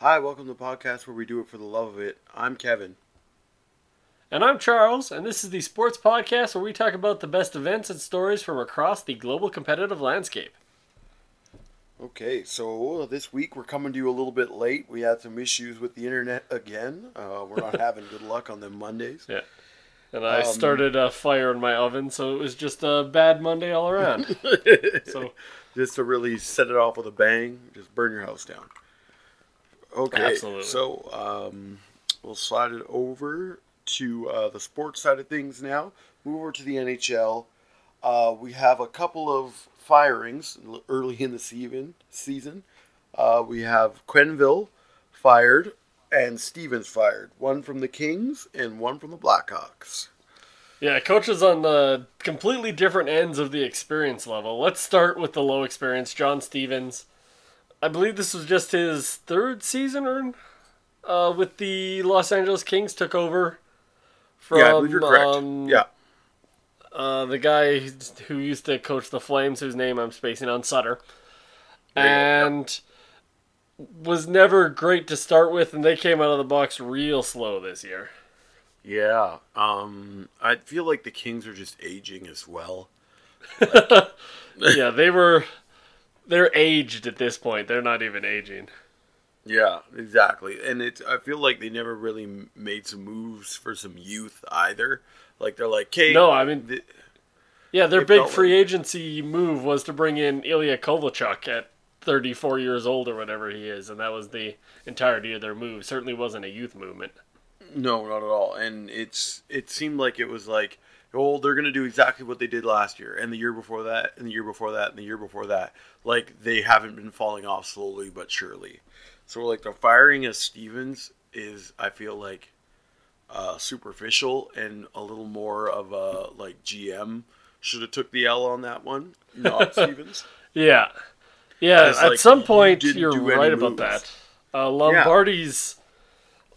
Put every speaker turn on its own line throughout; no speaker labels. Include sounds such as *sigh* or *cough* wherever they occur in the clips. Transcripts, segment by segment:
Hi, welcome to the podcast where we do it for the love of it. I'm Kevin.
And I'm Charles, and this is the sports podcast where we talk about the best events and stories from across the global competitive landscape.
Okay, so this week we're coming to you a little bit late. We had some issues with the internet again. Uh, we're not *laughs* having good luck on them Mondays.
Yeah. And I
Um,
started a fire in my oven, so it was just a bad Monday all around. *laughs* so,
just to really set it off with a bang, just burn your house down. Okay,
Absolutely.
so um, we'll slide it over to uh, the sports side of things now. Move over to the NHL. Uh, we have a couple of firings early in the season. Season, uh, we have Quenneville fired and Stevens fired. One from the Kings and one from the Blackhawks.
yeah, coaches on the completely different ends of the experience level. Let's start with the low experience. John Stevens. I believe this was just his third season or, uh, with the Los Angeles Kings. Took over from
yeah, I believe you're correct.
um,
yeah,
uh, the guy who used to coach the Flames, whose name I'm spacing on, Sutter,
There you go, yep.
and was never great to start with, and they came out of the box real slow this year.
yeah. Um, I feel like the Kings are just aging as well. *laughs*
yeah, they were they're aged at this point. They're not even aging.
Yeah, exactly. And it's I feel like they never really made some moves for some youth either. Like they're like, "Hey,
No, I mean-
th-
Yeah, their big free agency move was to bring in Ilya Kovalchuk at 34 years old or whatever he is, and that was the entirety of their move. Certainly wasn't a youth movement.
no, not at all." And it's it seemed like it was like, "Oh, they're going to do exactly what they did last year and the year before that and the year before that and the year before that." Like they haven't been falling off slowly but surely. So like the firing of Stevens is I feel like uh, superficial and a little more of a like GM should have took the L on that one, not *laughs* Stevens.
Yeah. Yeah,
It's
at
like,
some point
do any
right about that. Uh, Lombardi's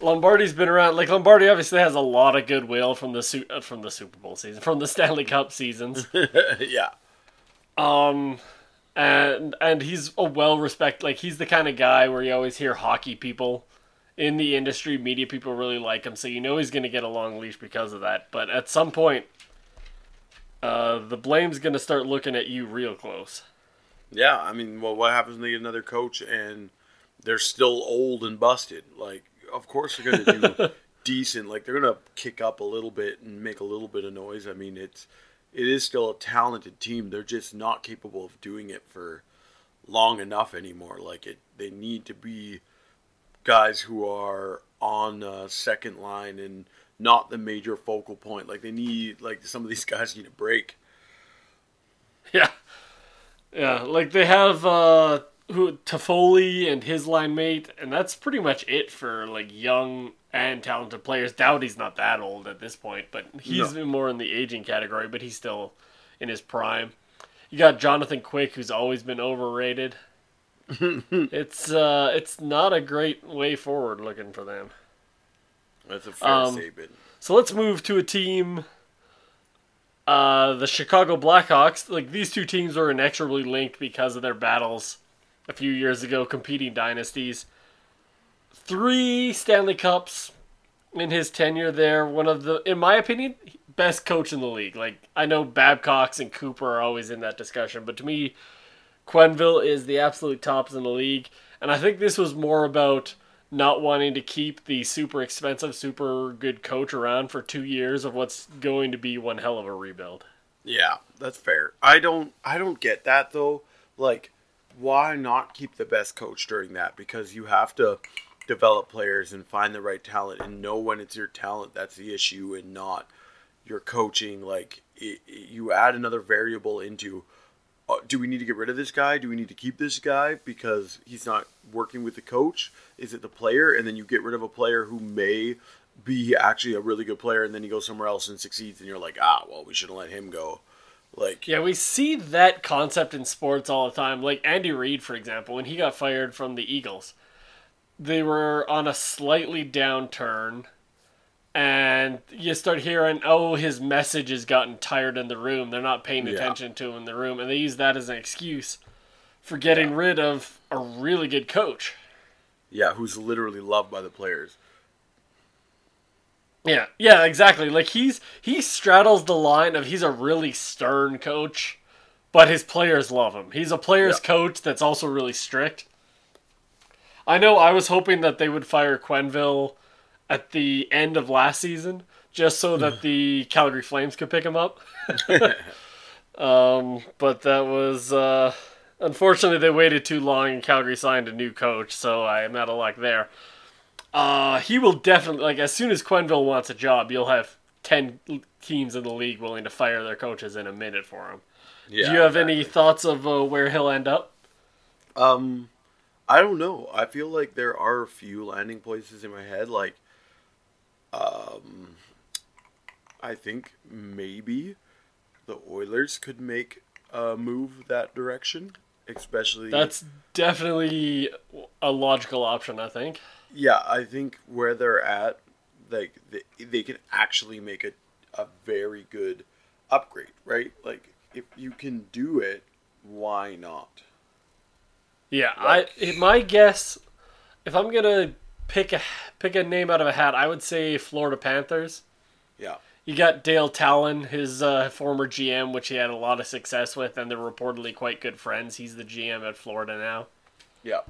Lombardi's been around. Like Lombardi obviously has a lot of goodwill from the su- uh, from the Super Bowl season, from the Stanley Cup seasons. *laughs*
yeah.
um and and he's a well respected like he's the kind of guy where you always hear hockey people in the industry, media people really like him, so you know he's going to get a long leash because of that. But at some point uh, the blame's going to start looking at you real close.
Yeah, I mean, well, what happens when they get another coach and they're still old and busted? Like, of course they're going to do *laughs* decent. Like, they're going to kick up a little bit and make a little bit of noise. I mean, it's it is still a talented team. They're just not capable of doing it for long enough anymore. Like, it they need to be guys who are on uh, second line and not the major focal point. Like, they need like some of these *laughs* guys need a break.
Yeah. Yeah, like they have uh who Toffoli and his line mate, and that's pretty much it for like young and talented players. Doughty's not that old at this point, but he's more in the aging category, but he's still in his prime. You got Jonathan Quick, who's always been overrated. *laughs* it's uh it's not a great way forward looking for them.
That's a fair
Um,
statement.
So let's move to a team. Uh, the Chicago Blackhawks. Like these two teams are inexorably linked because of their battles a few years ago, competing dynasties. Three Stanley Cups in his tenure there. One of the, in my opinion, best coach in the league. Like I know Babcock's and Cooper are always in that discussion, but to me, Quenneville is the absolute tops in the league. And I think this was more about not wanting to keep the super expensive, super good coach around for two years of what's going to be one hell of a rebuild.
Yeah, that's fair. I don't I don't get that though. Like why not keep the best coach during that? Because you have to develop players and find the right talent and know when it's your talent that's the issue and not your coaching like it, it- you add another variable into uh, do we need to get rid of this guy? Do we need to keep this guy because he's not working with the coach? Is it the player? And then you get rid of a player who may be actually a really good player, and then he goes somewhere else and succeeds, and you're like, ah, well, we should have let him go. Like,
Yeah, we see that concept in sports all the time. Like Andy Reid, for example, when he got fired from the Eagles, they were on a slightly downturn. And you start hearing, oh, his message has gotten tired in the room. They're not paying
Yeah.
attention to him in the room. And they use that as an excuse for getting rid of a really good coach.
Yeah, who's literally loved by the players.
Yeah, yeah, exactly. Like he's he straddles the line of he's a really stern coach, but his players love him. He's a player's
Yeah.
coach that's also really strict. I know I was hoping that they would fire Quenneville at the end of last season just so that *sighs* the Calgary Flames could pick him up. *laughs* *laughs* um, but that was uh, unfortunately they waited too long and Calgary signed a new coach, so I am out of luck there. Uh, he will definitely like as soon as Quenneville wants a job, you'll have ten teams in the league willing to fire their coaches in a minute for him.
Yeah,
Do you have any thoughts of uh, where he'll end up?
Um, I don't know. I feel like there are a few landing places in my head. Like, um, I think maybe the Oilers could make a move that direction, especially.
That's definitely a logical option, I think.
Yeah. I think where they're at, like they, they can actually make a a very good upgrade, right? Like if you can do it, why not?
Yeah, I my guess, if I'm gonna pick a pick a name out of a hat, I would say Florida Panthers.
Yeah.
You got Dale Tallon, his uh, former GM, which he had a lot of success with, and they're reportedly quite good friends. He's the GM at Florida now.
Yeah.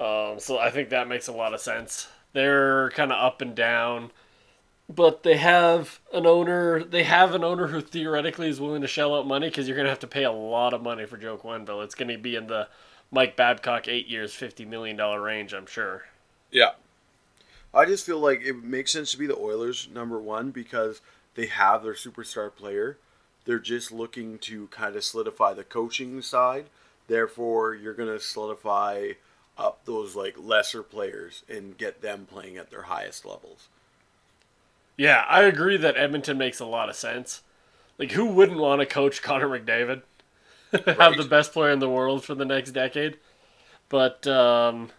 Um, so I think that makes a lot of sense. They're kind of up and down, but they have an owner. They have an owner who theoretically is willing to shell out money because you're going to have to pay a lot of money for Joe Quenneville. It's going to be in the Mike Babcock eight years, fifty million dollar range. I'm sure.
Yeah. I just feel like it makes sense to be the Oilers number one because they have their superstar player. They're just looking to kind of solidify the coaching side. Therefore, you're going to solidify up those like lesser players and get them playing at their highest levels.
Yeah, I agree that Edmonton makes a lot of sense. Like, who wouldn't want to coach Connor McDavid? *laughs* Have the best player in the world for the next decade. But um,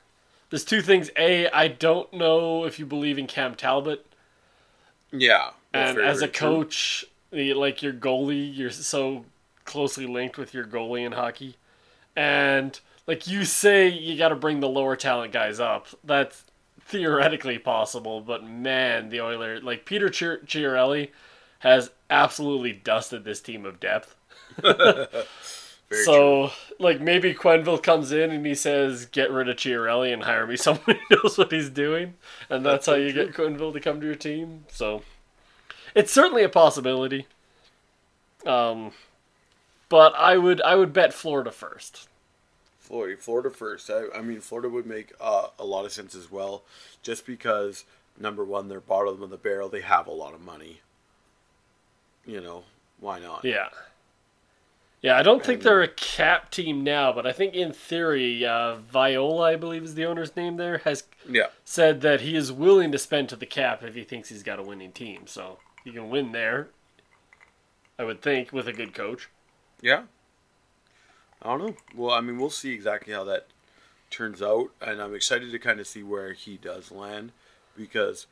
there's two things. A, I don't know if you believe in Cam Talbot.
Yeah.
and
very,
as a
true.
coach, the- like your goalie, you're so closely linked with your goalie in hockey. And like you say, you got to bring the lower talent guys up. That's theoretically possible, but man, the Oilers, like Peter Chiarelli, has absolutely dusted this team of depth. *laughs*
Very true.
so, like, maybe Quenneville comes in and he says, "Get rid of Chiarelli and hire me *laughs* someone who knows what he's doing," and that's,
That's
how you
true.
get Quenneville to come to your team. So, it's certainly a possibility. Um, but I would I would bet Florida first.
Florida, Florida first. I, I mean, Florida would make uh, a lot of sense as well, just because number one, they're bottom of the barrel. They have a lot of money. You know, why not?
Yeah. Yeah, I don't think they're a cap team now, but I think in theory, uh, Viola, I believe is the owner's name there, has
Yeah.
said that he is willing to spend to the cap if he thinks he's got a winning team. So he can win there, I would think, with a good coach.
Yeah. I don't know. Well, I mean, we'll see exactly how that turns out, and I'm excited to kind of see where he does land because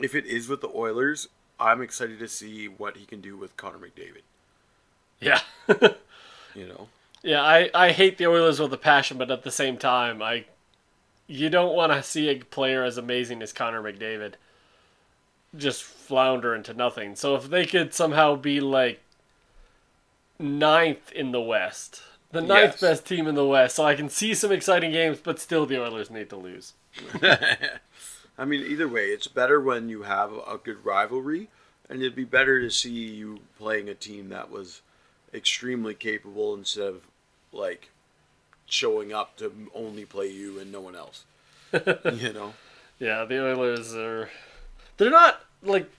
if it is with the Oilers, I'm excited to see what he can do with Connor McDavid.
Yeah. *laughs*
You know.
yeah, I, I hate the Oilers with a passion, but at the same time, I you don't want to see a player as amazing as Connor McDavid just flounder into nothing. So if they could somehow be like ninth in the West, the ninth
Yes.
best team in the West, so I can see some exciting games, but still the Oilers need to lose. *laughs*
I mean, either way, it's better when you have a good rivalry, and it'd be better to see you playing a team that was extremely capable instead of like showing up to only play you and no one else. *laughs* you know.
Yeah, the Oilers are. They're not like.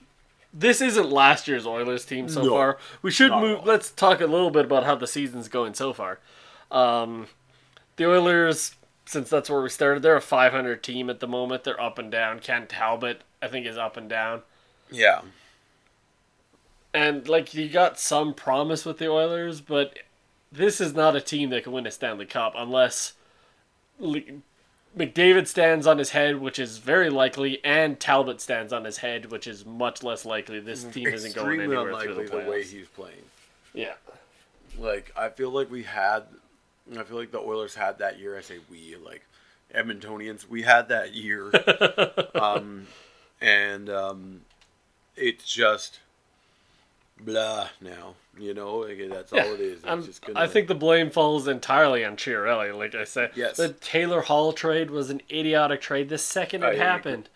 This isn't last year's Oilers team so
No,
far. We should move. Let's talk a little bit about how the season's going so far. Um, the Oilers, since that's where we started, they're a 500 team at the moment. They're up and down. Ken Talbot, I think, is up and down.
Yeah.
And like you got some promise with the Oilers, but this is not a team that can win a Stanley Cup unless Le- McDavid stands on his head, which is very likely, and Talbot stands on his head, which is much less likely. This team isn't going anywhere through
unlikely
the
the, way he's playing.
Yeah,
Like I feel like we had, I feel like the Oilers had that year. I say we like, Edmontonians. We had that year, *laughs* um, and um, it's just blah now. You know, like, that's all it is. It's
I'm-
just gonna,
I think the blame falls entirely on Chiarelli. Like I said,
Yes.
the Taylor Hall trade was an idiotic trade the second it
agree.
happened.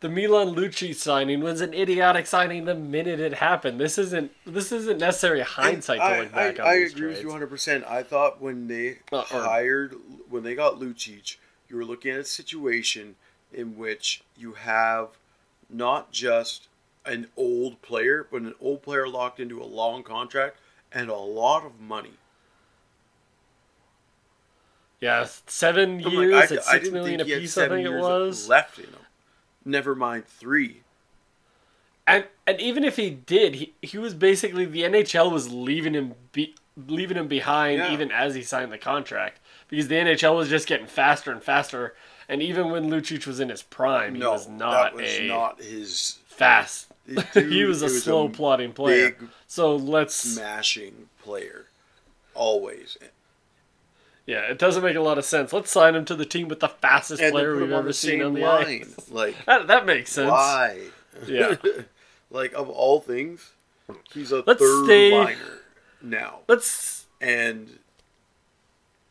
The Milan Lucic signing was an idiotic signing the minute it happened. This isn't this isn't necessarily hindsight
I,
to look back
I,
on
I agree
trades.
with you 100. percent I thought when they
Uh,
hired when they got Lucic, you were looking at a situation in which you have not just an old player, but an old player locked into a long contract and a lot of money.
Yeah, seven
I'm
years
like,
at six million
he had
apiece. I think it was.
left in him. Never mind three.
And and even if he did, he, he was basically the NHL was leaving him be, leaving him behind
Yeah.
even as he signed the contract because the NHL was just getting faster and faster. And even when Lucic was in his prime, he was not
that was
a
not his
fast. *laughs*
Dude,
he was a
was a
slow plotting player. So let's
smashing player. Always.
yeah, it doesn't make a lot of sense. Let's sign him to the team with the fastest
And
player we've ever seen on the
line.
ice. *laughs*
Like
That, that makes sense.
Why?
Yeah. *laughs*
like of all things, he's a
Let's
third
stay-
liner now,
Let's
and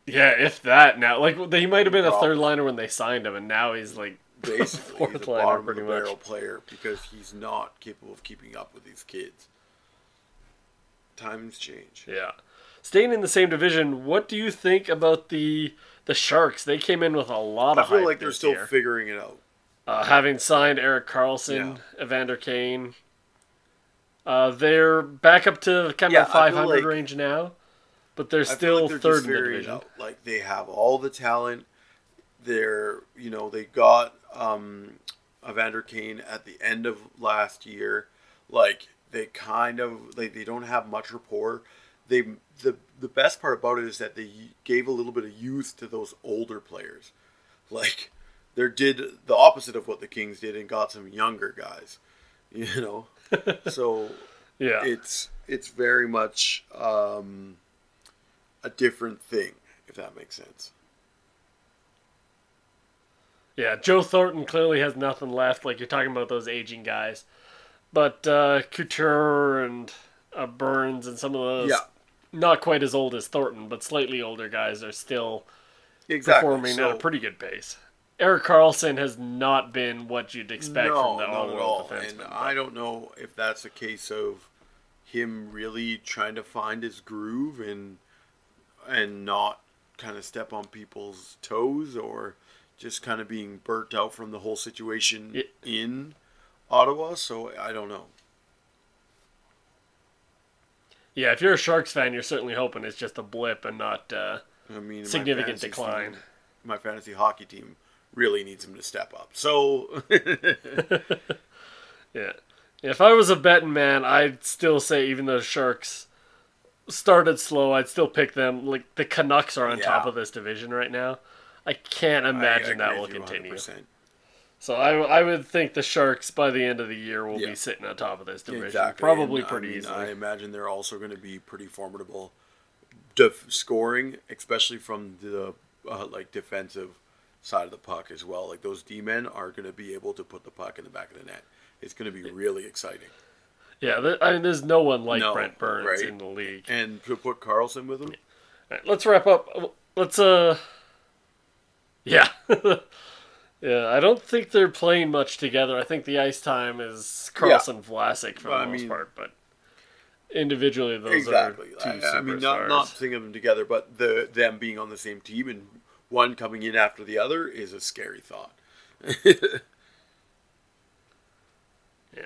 yeah, if that now like he might have been a third liner when they signed him, and now he's like
basically
Fourth
he's a *laughs*
liner,
bottom of the
much.
barrel player because he's not capable of keeping up with these kids. Times change.
Yeah. Staying in the same division, what do you think about the the Sharks? They came in with a lot of.
I feel
hype
like they're still
year.
figuring it out.
uh, having signed Erik Karlsson, Evander Kane. Uh, they're back up to kind
Yeah,
of the 500
like-
range now, but they're
I
still
like they're
third in the division.
out. Like they have all the talent. They're you know they got um, Evander Kane at the end of last year. Like they kind of like they don't have much rapport. They the the best part about it is that they gave a little bit of youth to those older players. Like they did the opposite of what the Kings did and got some younger guys. *laughs* You know, *laughs* so
Yeah.
it's it's very much um, a different thing, if that makes sense.
Yeah, Joe Thornton clearly has nothing left. Like you're talking about those aging guys, but uh, Couture and uh, Burns and some of those
Yeah.
not quite as old as Thornton, but slightly older guys are still
Exactly.
performing
so,
at a pretty good pace. Erik Karlsson has not been what you'd expect
no,
from the all-world
all.
defenseman.
And
but-
I don't know if that's a case of him really trying to find his groove and and not kind of step on people's toes, or just kind of being burnt out from the whole situation
Yeah.
in Ottawa. So I don't know.
Yeah, if you're a Sharks fan, you're certainly hoping it's just a blip and not. Uh,
I mean,
Significant decline.
team- my fantasy hockey team really needs him to step up. So *laughs*
yeah. If I was a betting man, I'd still say even though the Sharks started slow, I'd still pick them. Like the Canucks are on top of this division right now. I can't
I
imagine that will continue.
100%.
So I, I would think the Sharks by the end of the year will
Yeah.
be sitting on top of this division,
Exactly.
probably
And, I
pretty
mean,
easily.
I imagine they're also going to be pretty formidable def- scoring, especially from the uh, like defensive side of the puck as well. Like those D men are going to be able to put the puck in the back of the net. It's going to be really exciting.
Yeah, th- I mean, there's no one like
No,
Brent Burns
right.
in the league.
And to put Karlsson with him,
Alright, let's wrap up. Let's uh, yeah, *laughs* yeah. I don't think they're playing much together. I think the ice time is Karlsson Vlasic for
Well,
the
I
most
mean-
part, but individually those
exactly.
are two
I, I mean, not not of them together, but the them being on the same team and one coming in after the other is a scary thought. *laughs* Yeah.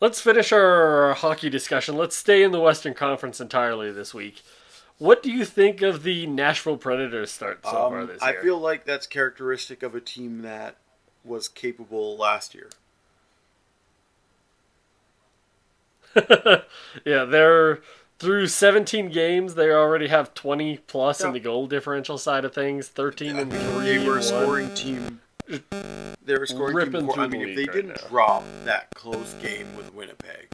Let's finish our hockey discussion. Let's stay in the Western Conference entirely this week. What do you think of the Nashville Predators start so far
Um,
this
I feel like that's characteristic of a team that was capable last year. *laughs*
yeah, they're through 17 games. They already have 20 plus in the goal differential side of things. 13 and three.
They were a scoring team. They were scoring
Ripping
team. I
the
mean, if they
right
didn't
now.
drop that close game with Winnipeg,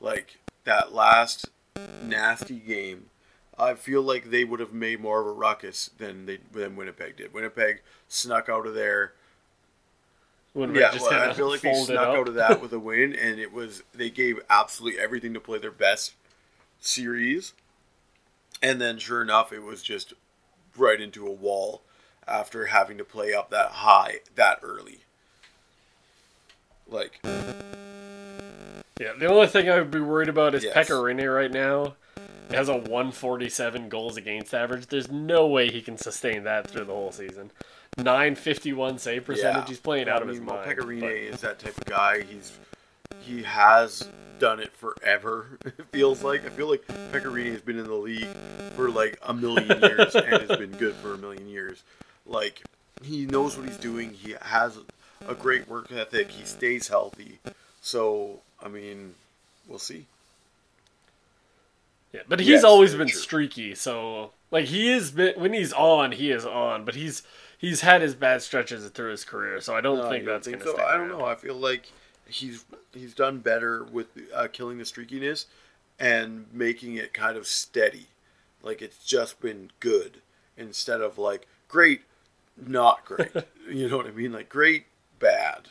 like that last nasty game I feel like they would have made more of a ruckus than they than Winnipeg did. Winnipeg snuck out of there.
Winnipeg
Yeah,
just
well, I feel like they snuck
up.
out of that with a win, and it was they gave absolutely everything to play their best series, and then sure enough, it was just right into a wall after having to play up that high that early. Like,
Yeah, the only thing I would be worried about is
Yes.
Pekka Rinne right now. Has a 147 goals against average. There's no way he can sustain that through the whole season. 951 save percentage.
yeah.
He's playing out
I
of his
mean, well,
mind.
Pekka Rinne
but-
is that type of guy. He's he has done it forever. *laughs* It feels like I feel like Pekka Rinne has been in the league for like a million *laughs* years and has been good for a million years. Like he knows what he's doing. He has a great work ethic. He stays healthy. So I mean, we'll see.
Yeah, but he's
Yes,
always been
true.
streaky. So like he is been when he's on, he is on. But he's he's had his bad stretches through his career. So I don't
No,
think
you don't
that's
think
gonna
so? I don't
around.
know. I feel like he's he's done better with uh, killing the streakiness and making it kind of steady. Like it's just been good instead of like great, not great. *laughs* you know what I mean? Like great, bad.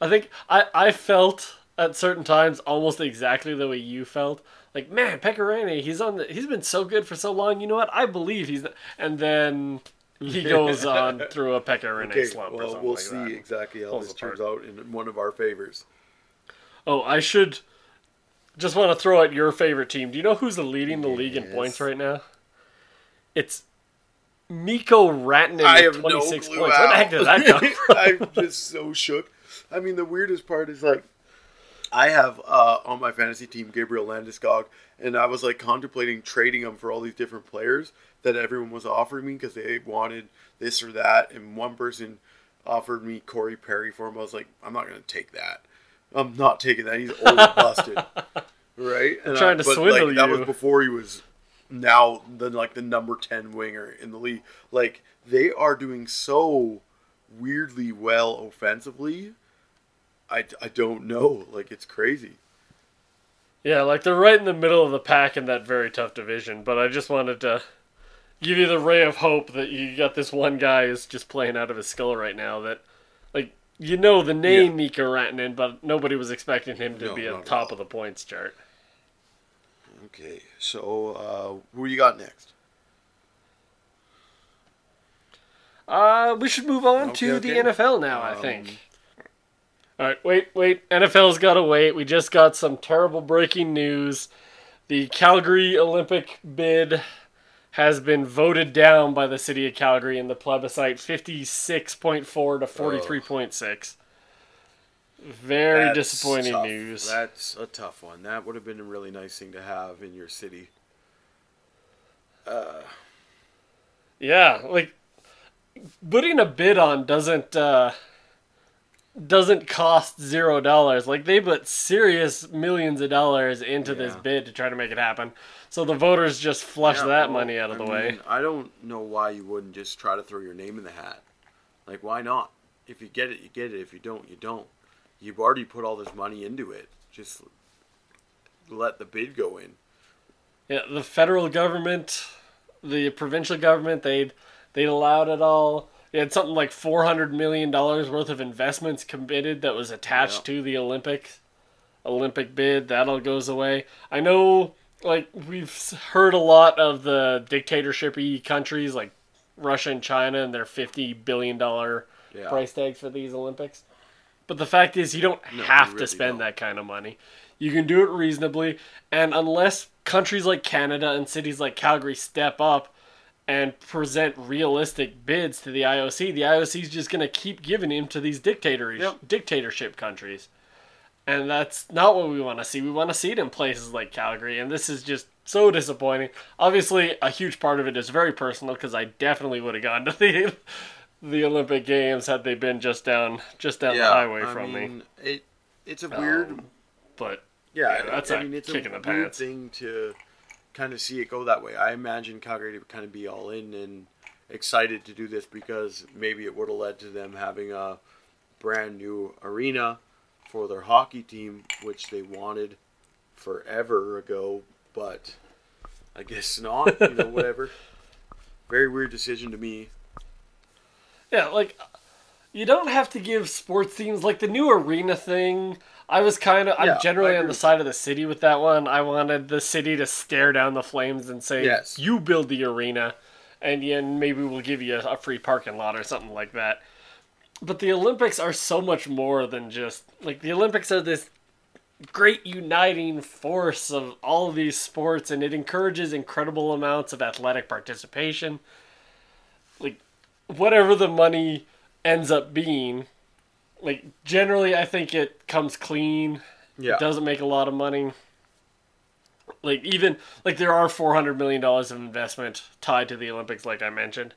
I think I, I felt at certain times almost exactly the way you felt. Like, man, Pekka Rinne, he's on the, he's been so good for so long. You know what? I believe he's and then he *laughs* goes on through a Pekka Rinne
Okay,
slump
well we'll
like
see
that.
exactly how this
apart.
turns out in one of our favors.
Oh, I should just want to throw out your favorite team. Do you know who's leading the league in points right now? It's Mikko Rantanen
I
with
have no
26
clue
points. Where the
how.
heck did that come *laughs* from?
I'm just so shook. I mean, the weirdest part is like, I have uh, on my fantasy team Gabriel Landeskog, and I was like contemplating trading him for all these different players that everyone was offering me because they wanted this or that, and one person offered me Corey Perry for him. I was like, I'm not gonna take that. I'm not taking that. He's old and busted, *laughs* right? And
trying to
but,
swindle
like, That was before he was now the like the number ten winger in the league. Like they are doing so weirdly well offensively. I, I don't know. Like it's crazy.
Yeah, like they're right in the middle of the pack in that very tough division. But I just wanted to give you the ray of hope that you got this one guy who's just playing out of his skull right now. That, like, you know the name
Yeah.
Mikko Rantanen, but nobody was expecting him to
No,
be at top of the points chart.
Okay, so uh, who you got next?
Uh, we should move on
Okay,
to
okay.
the NFL now. I
Um,
think. All right, wait, wait. NFL's got to wait. We just got some terrible breaking news. The Calgary Olympic bid has been voted down by the city of Calgary in the plebiscite, fifty-six point four to forty-three point six. Very
That's
disappointing
tough.
news.
That's a tough one. That would have been a really nice thing to have in your city. Uh,
Yeah, like putting a bid on doesn't uh doesn't cost zero dollars. Like they put serious millions of dollars into this bid to try to make it happen. So the voters just flush
yeah,
that
well,
money out of the
I
way.
mean, I don't know why you wouldn't just try to throw your name in the hat. Like, why not? If you get it, you get it. If you don't, you don't. You've already put all this money into it. Just let the bid go in.
Yeah, the federal government, the provincial government, they'd they'd allowed it all. They had something like four hundred million dollars worth of investments committed that was attached
Yeah.
to the Olympic Olympic bid. That all goes away. I know, like we've heard a lot of the dictatorshipy countries like Russia and China and their fifty billion dollar
Yeah.
price tags for these Olympics. But the fact is, you don't
No, you
have
really
to spend
don't.
that kind of money. You can do it reasonably, and unless countries like Canada and cities like Calgary step up and present realistic bids to the IOC, the IOC is just going to keep giving him to these dictators,
Yep.
dictatorship countries. And that's not what we want to see. We want to see it in places like Calgary, and this is just so disappointing. Obviously, a huge part of it is very personal because I definitely would have gone to *laughs* the the Olympic Games had they been just down just down the highway
I
from me.
It, it's a weird
Um, But
Yeah,
Yeah, that's
I
a
mean it's
kick
a
in the pants.
thing to kind of see it go that way. I imagine Calgary to kind of be all in and excited to do this because maybe it would have led to them having a brand new arena for their hockey team, which they wanted forever ago. But I guess not. You know, whatever. *laughs* Very weird decision to me.
Yeah, like you don't have to give sports teams like the new arena thing. I was kind of
Yeah,
I'm generally on the side of the city with that one. I wanted the city to stare down the flames and say,
Yes.
"You build the arena, and yeah, maybe we'll give you a free parking lot or something like that." But the Olympics are so much more than just like the Olympics are this great uniting force of all of these sports and it encourages incredible amounts of athletic participation like whatever the money ends up being like generally i think it comes clean.
Yeah.
it doesn't make a lot of money. Like even like there are 400 million dollars of investment tied to the olympics like i mentioned.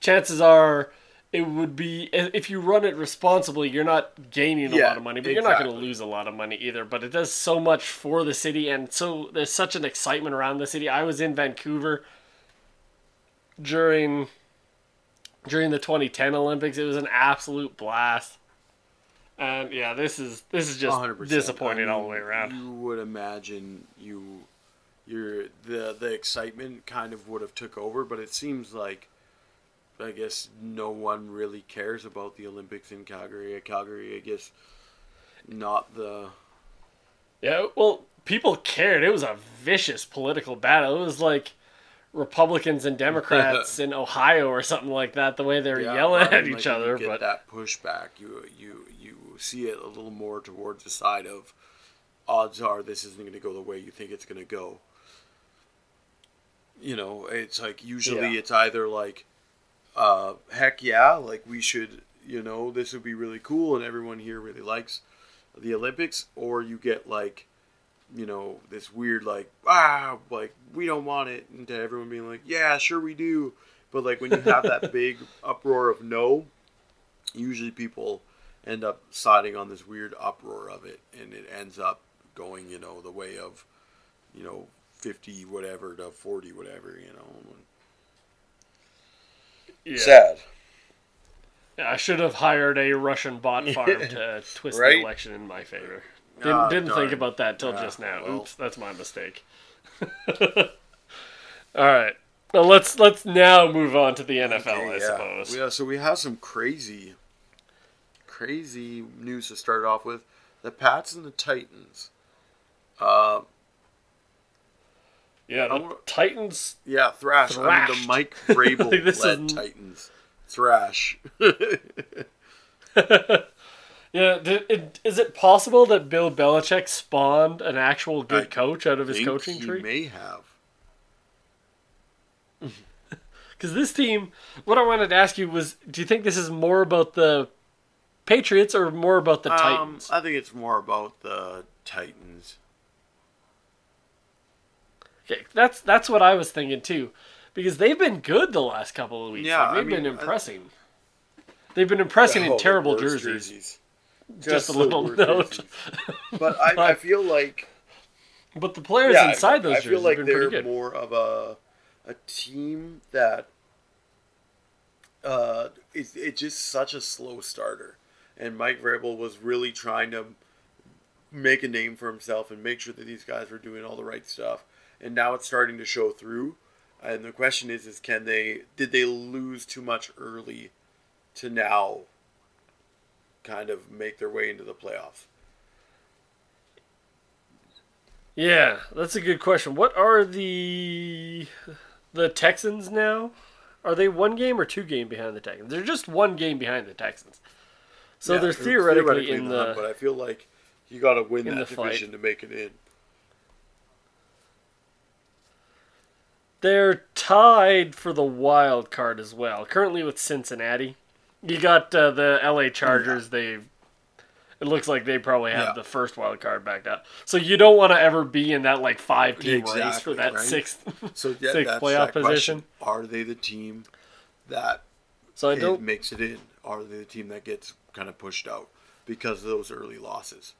Chances are it would be if you run it responsibly you're not gaining a
Yeah,
lot of money but you're not going to lose a lot of money either but it does so much for the city and so there's such an excitement around the city. I was in vancouver during during the 2010 olympics it was an absolute blast and yeah this is this is just
100%.
disappointing
I
all the way around
You would imagine you, your the the excitement kind of would have took over, but it seems like, I guess no one really cares about the Olympics in Calgary. Calgary, I guess, not the
Yeah, well, people cared. It was a vicious political battle. It was like Republicans and Democrats *laughs* in Ohio or something like that. The way they're
Yeah,
yelling
I
at each
like,
other,
You get
but
that pushback. You you you see it a little more towards the side of odds are this isn't going to go the way you think it's going to go. You know, it's like usually
Yeah.
it's either like, uh, heck yeah, like we should, you know, this would be really cool and everyone here really likes the Olympics, or you get like, you know, this weird like ah, like we don't want it, and to everyone being like, yeah, sure we do. But like when you have that *laughs* big uproar of no, usually people end up siding on this weird uproar of it, and it ends up going, you know, the way of, you know, fifty whatever to forty whatever, you know.
yeah.
Sad.
Yeah, I should have hired a Russian bot *laughs* farm to twist
Right?
the election in my favor. Didn't,
Ah,
didn't think about that till
Ah,
just now.
well.
Oops, that's my mistake. *laughs* All right. Well, let's let's now move on to the NFL, I
yeah.
suppose.
Yeah, so we have some crazy, crazy news to start off with. The Pats and the Titans. Uh,
Yeah, the
wanna-
Titans.
yeah, thrash. I mean, the Mike *laughs* Vrabel led
is-
Titans. Thrash. *laughs*
Yeah, did, it, is it possible that Bill Belichick spawned an actual good
I
coach out of his coaching
he
tree?
may have. *laughs*
Because this team, what I wanted to ask you was, do you think this is more about the Patriots or more about the
Um,
Titans?
I think it's more about the Titans.
Okay, that's that's what I was thinking too, because they've been good the last couple of weeks.
Yeah,
like, they've
I
been
mean, I-
impressing. They've been impressing
Oh,
in terrible
worst
jerseys. Just,
Just
a little note. *laughs*
But I, I feel like
But the players
yeah,
inside
I,
those
I
jerseys
feel like they're more of a a team that uh, it's, it's just such a slow starter, and Mike Vrabel was really trying to make a name for himself and make sure that these guys were doing all the right stuff, and now it's starting to show through. And the question is, is can they did they lose too much early to now kind of make their way into the playoffs?
Yeah, that's a good question. What are the the Texans now? Are they one game or two game behind the Texans? They're just one game behind the Texans. So
Yeah,
they're
they're
theoretically, in
the hunt,
the
but I feel like you got to win that
the fight.
division to make it in.
they're tied for the wild card as well. Currently with Cincinnati. You got uh, the LA Chargers. They it looks like they probably have
Yeah.
the first wild card backed up. So you don't want to ever be in that like five team race for that
right?
sixth
So yeah, *laughs*
sixth playoff position.
question. Are they the team that
So I don't
makes it in? Are they the team that gets kind of pushed out because of those early losses?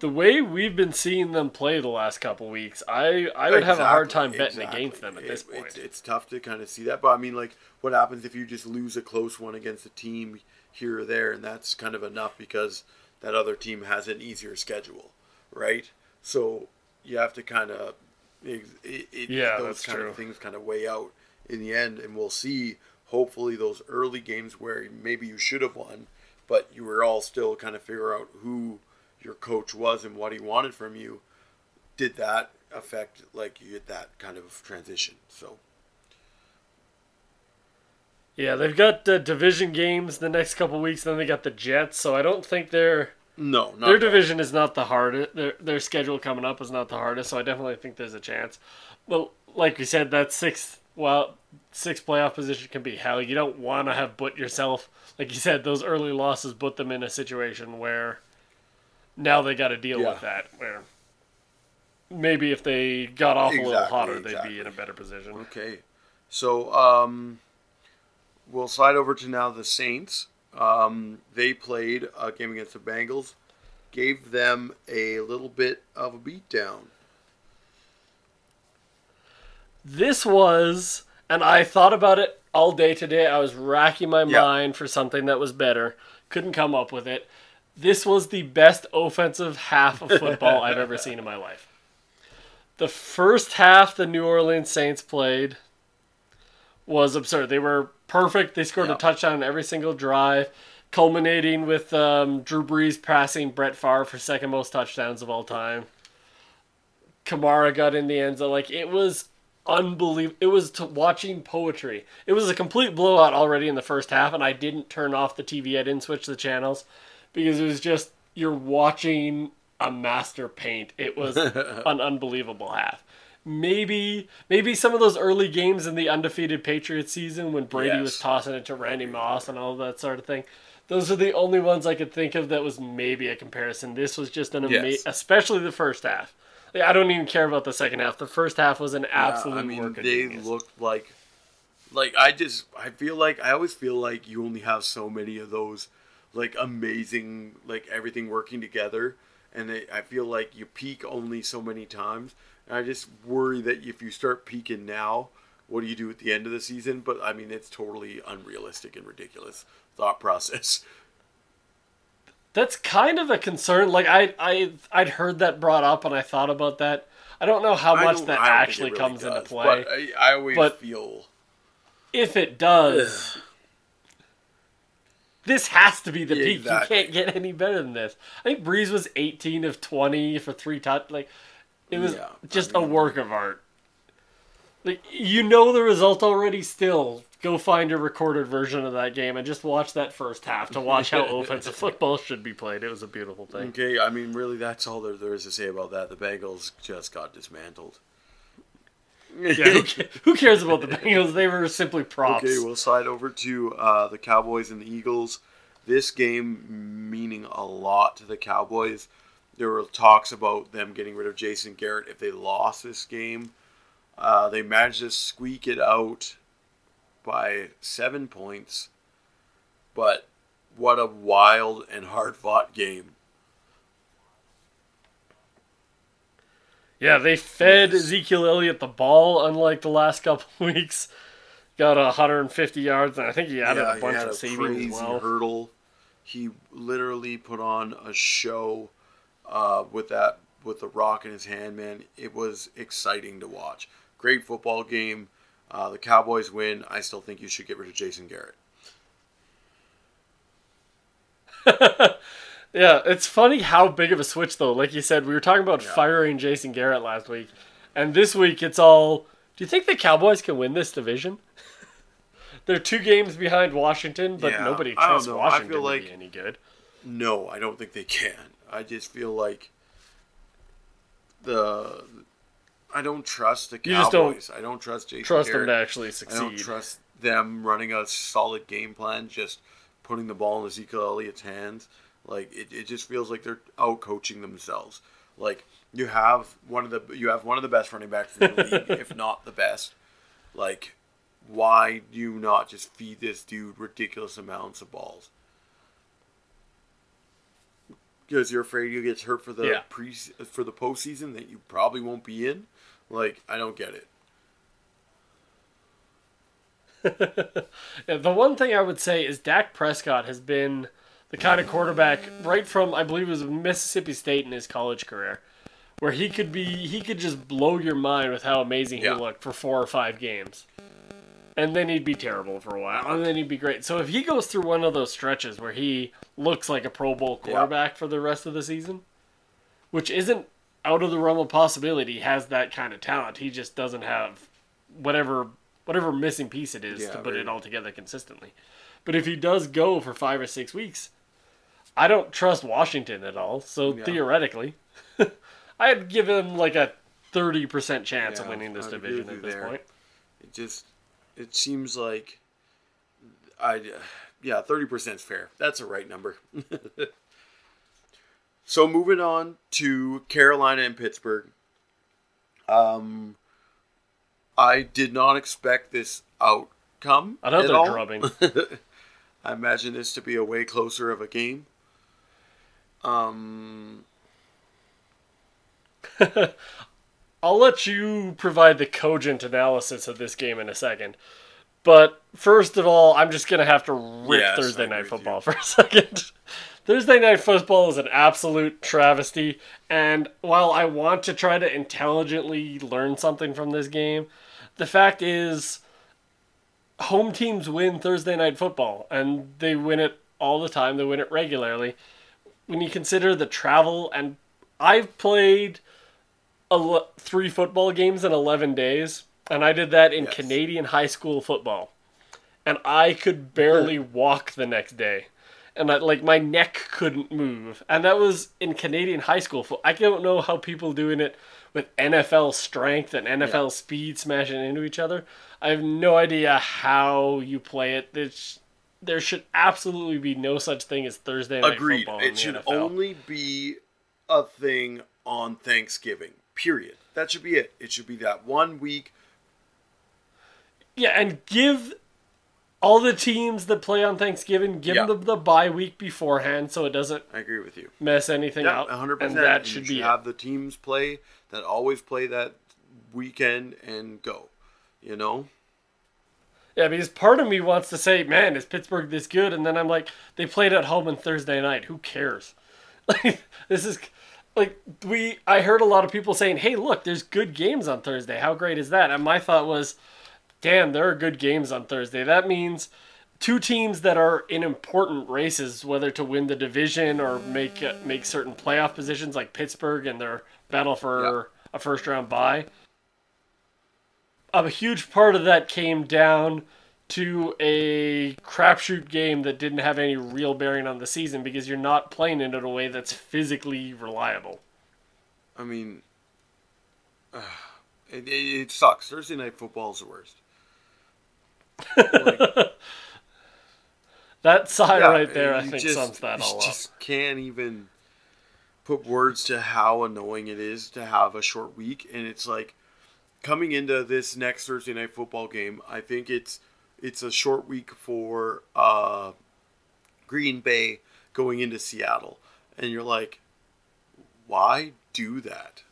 The way we've been seeing them play the last couple weeks, I I would have a hard time betting
exactly.
against them at this point.
It's, it's tough to kind of see that, but I mean, like, what happens if you just lose a close one against a team here or there, and that's kind of enough because that other team has an easier schedule, right? So you have to kind of It, it, it-
Yeah,
those kind
true.
of things kind of weigh out in the end, and we'll see. Hopefully, those early games where maybe you should have won, but you were all still kind of figure out who your coach was and what he wanted from you. Did that affect like you get that kind of transition? So
Yeah, they've got uh, division games the next couple weeks. Then they got the Jets, so I don't think they're
no, not
their division is not the hardest. Their their schedule coming up is not the hardest. So I definitely think there's a chance. Well, like we said, that sixth well sixth playoff position can be hell. You don't want to have put yourself like you said. Those early losses put them in a situation where now they got to deal
Yeah.
with that. Where maybe if they got off a little
Exactly,
hotter, they'd be in a better position.
Okay, so um, we'll slide over to now the Saints. Um, they played a game against the Bengals, gave them a little bit of a beatdown.
This was, and I thought about it all day today. I was racking my
Yeah.
mind for something that was better. Couldn't come up with it. This was the best offensive half of football I've ever seen in my life. The first half the New Orleans Saints played was absurd. They were perfect. They scored
Yeah.
a touchdown on every single drive, culminating with um, Drew Brees passing Brett Favre for second most touchdowns of all time. Kamara got in the end zone. Like it was unbelievable. It was to watching poetry. It was a complete blowout already in the first half, and I didn't turn off the TV. I didn't switch the channels because it was just you're watching a master paint. It was *laughs* an unbelievable half. Maybe maybe some of those early games in the undefeated Patriots season when Brady was tossing it to Randy Moss and all that sort of thing. Those are the only ones I could think of that was maybe a comparison. This was just an amazing,
Yes.
especially the first half. Like, I don't even care about the second half. The first half was an absolute
I mean, they
genius.
looked like, like I just I feel like I always feel like you only have so many of those, like amazing like everything working together, and they, I feel like you peak only so many times. And I just worry that if you start peaking now, what do you do at the end of the season? But I mean, it's totally unrealistic and ridiculous thought process. *laughs*
That's kind of a concern. Like I, I, I'd heard that brought up, and I thought about that. I don't know how much that
I don't think it
actually
really
comes into play.
But I, I always
But-
feel
if it does, this has to be the
Yeah,
peak.
exactly.
You can't get any better than this. I think Brees was 18 of 20 for three touch. Like it was
Yeah, I
just
mean-
a work of art. Like you know the result already. Still, go find a recorded version of that game and just watch that first half to watch how *laughs* offensive football should be played. It was a beautiful thing.
Okay, I mean, really, that's all there, there is to say about that. The Bengals just got dismantled.
Yeah, who, cares about the Bengals? They were simply props.
Okay, we'll slide over to uh, the Cowboys and the Eagles. This game meaning a lot to the Cowboys. There were talks about them getting rid of Jason Garrett if they lost this game. Uh, they managed to squeak it out by seven points. But what a wild and hard fought game.
Yeah, they fed. Ezekiel Elliott the ball, unlike the last couple *laughs* weeks. Got 150 yards, and I think he added
Yeah,
a bunch of
crazy
as well.
hurdle. He literally put on a show uh, with that with the rock in his hand. Man, it was exciting to watch. Great football game. Uh, the Cowboys win. I still think you should get rid of Jason Garrett. *laughs*
Yeah, it's funny how big of a switch, though. Like you said, we were talking about
Yeah.
firing Jason Garrett last week, and this week it's all. Do you think the Cowboys can win this division? *laughs* They're two games behind Washington, but
Yeah,
nobody trusts
know. I
Washington
feel
to be any good.
No, I don't think they can. I just feel like the I don't trust the
You just don't
I don't trust Jason
Trust
Garrett.
them to actually succeed.
I don't trust them running a solid game plan, just putting the ball in Ezekiel Elliott's hands. Like it, it just feels like they're out coaching themselves. Like you have one of the you have one of the best running backs in the league, *laughs* if not the best. Like, why do you not just feed this dude ridiculous amounts of balls? Because you're afraid you get hurt for the
Yeah.
pre for the postseason that you probably won't be in. Like, I don't get it. *laughs*
Yeah, the one thing I would say is Dak Prescott has been the kind of quarterback right from I believe it was Mississippi State in his college career, where he could be he could just blow your mind with how amazing
Yeah.
he looked for four or five games. And then he'd be terrible for a while, and then he'd be great. So if he goes through one of those stretches where he looks like a Pro Bowl
Yeah.
quarterback for the rest of the season, which isn't out of the realm of possibility, he has that kind of talent. He just doesn't have whatever whatever missing piece it is
Yeah,
to put
very-
it all together consistently. But if he does go for five or six weeks, I don't trust Washington at all. So
Yeah.
theoretically, *laughs* I'd give him like a thirty percent chance of winning this
I'd
division at this
there.
point.
It just it seems like I yeah, 30% is fair. That's a right number. *laughs* so moving on to Carolina and Pittsburgh. Um I did not expect this outcome. at
Another
all.
drubbing. *laughs*
I imagine this to be a way closer of a game. Um *laughs*
I'll let you provide the cogent analysis of this game in a second. But first of all, I'm just going to have to rip
Yes,
Thursday Night. Football for a *laughs* second. Thursday Night Football is an absolute travesty. And while I want to try to intelligently learn something from this game, the fact is, home teams win Thursday Night Football. And they win it all the time, they win it regularly. When you consider the travel, and I've played ele- three football games in 11 days, and I did that in
Yes.
Canadian high school football. And I could barely mm-hmm. walk the next day. And I, like my neck couldn't move. And that was in Canadian high school. fo- I don't know how people doing it with NFL strength and NFL
Yeah.
speed smashing into each other. I have no idea how you play it. There's, there should absolutely be no such thing as Thursday night
agreed.
football. in
It should
NFL.
only be a thing on Thanksgiving. Period. That should be it. It should be that one week
Yeah, and give all the teams that play on Thanksgiving give
Yeah.
them the, the bye week beforehand so it doesn't
I agree with you.
mess anything
Yeah,
up.
hundred
And
percent.
that should be it.
have the teams play that always play that weekend and go. You know,
Yeah, because part of me wants to say, man, is Pittsburgh this good? And then I'm like, they played at home on Thursday night. Who cares? *laughs* Like, this is like we. I heard a lot of people saying, hey, look, there's good games on Thursday. How great is that? And my thought was, damn, there are good games on Thursday. That means two teams that are in important races, whether to win the division or make make certain playoff positions, like Pittsburgh and their battle for a first round bye. A huge part of that came down to a crapshoot game that didn't have any real bearing on the season because you're not playing it in a way that's physically reliable.
I mean, uh, it, it, it sucks. Thursday night football is the worst. Like, *laughs*
That sigh
yeah,
right there, I think,
just-
sums that all up.
just can't even put words to how annoying it is to have a short week, and it's like coming into this next Thursday night football game. I think it's it's a short week for uh, Green Bay going into Seattle, and you're like, why do that?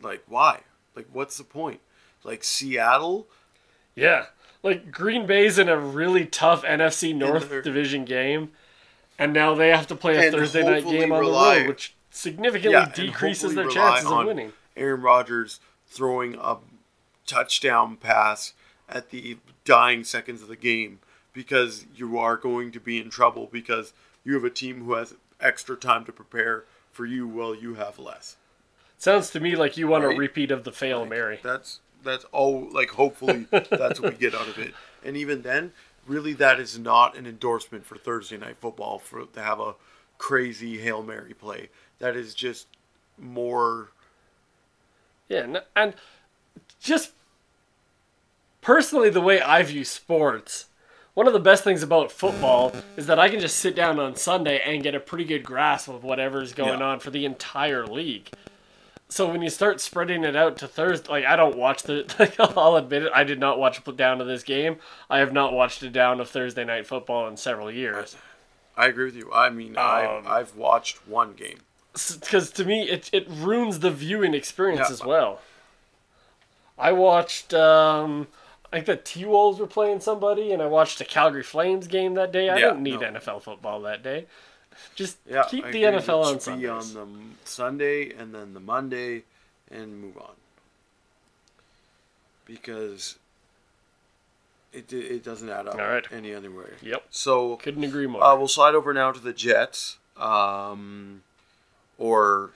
Like, why? Like, what's the point? Like Seattle,
Yeah. Like Green Bay's in a really tough NFC North
they're-
division game, and now they have to play a Thursday night game on
rely-
the road, which significantly
Yeah,
decreases their chances of winning.
Aaron Rodgers throwing a touchdown pass at the dying seconds of the game because you are going to be in trouble because you have a team who has extra time to prepare for you while you have less.
Sounds to me like you want
Right?
a repeat of the fail Mary.
That's that's all like hopefully that's what we get out of it. And even then, really that is not an endorsement for Thursday night football for to have a crazy Hail Mary play. That is just more
Yeah, and, just personally, the way I view sports, one of the best things about football is that I can just sit down on Sunday and get a pretty good grasp of whatever's going
Yeah.
on for the entire league. So when you start spreading it out to Thursday, like I don't watch the, *laughs* like I'll admit it, I did not watch a down of this game. I have not watched a down of Thursday night football in several years.
I agree with you. I mean, I've,
Um,
I've watched one game.
Because to me it it ruins the viewing experience
Yeah.
as well. I watched um I think the T Wolves were playing somebody and I watched a Calgary Flames game that day. I
Yeah,
didn't need
no.
NFL football that day. Just
Yeah,
keep
I
the. NFL on.
Be on the Sunday and then the Monday, and move on. Because it it doesn't add up
All right.
any other way.
Yep.
So
Couldn't agree more.
uh, we'll slide over now to the Jets, um, or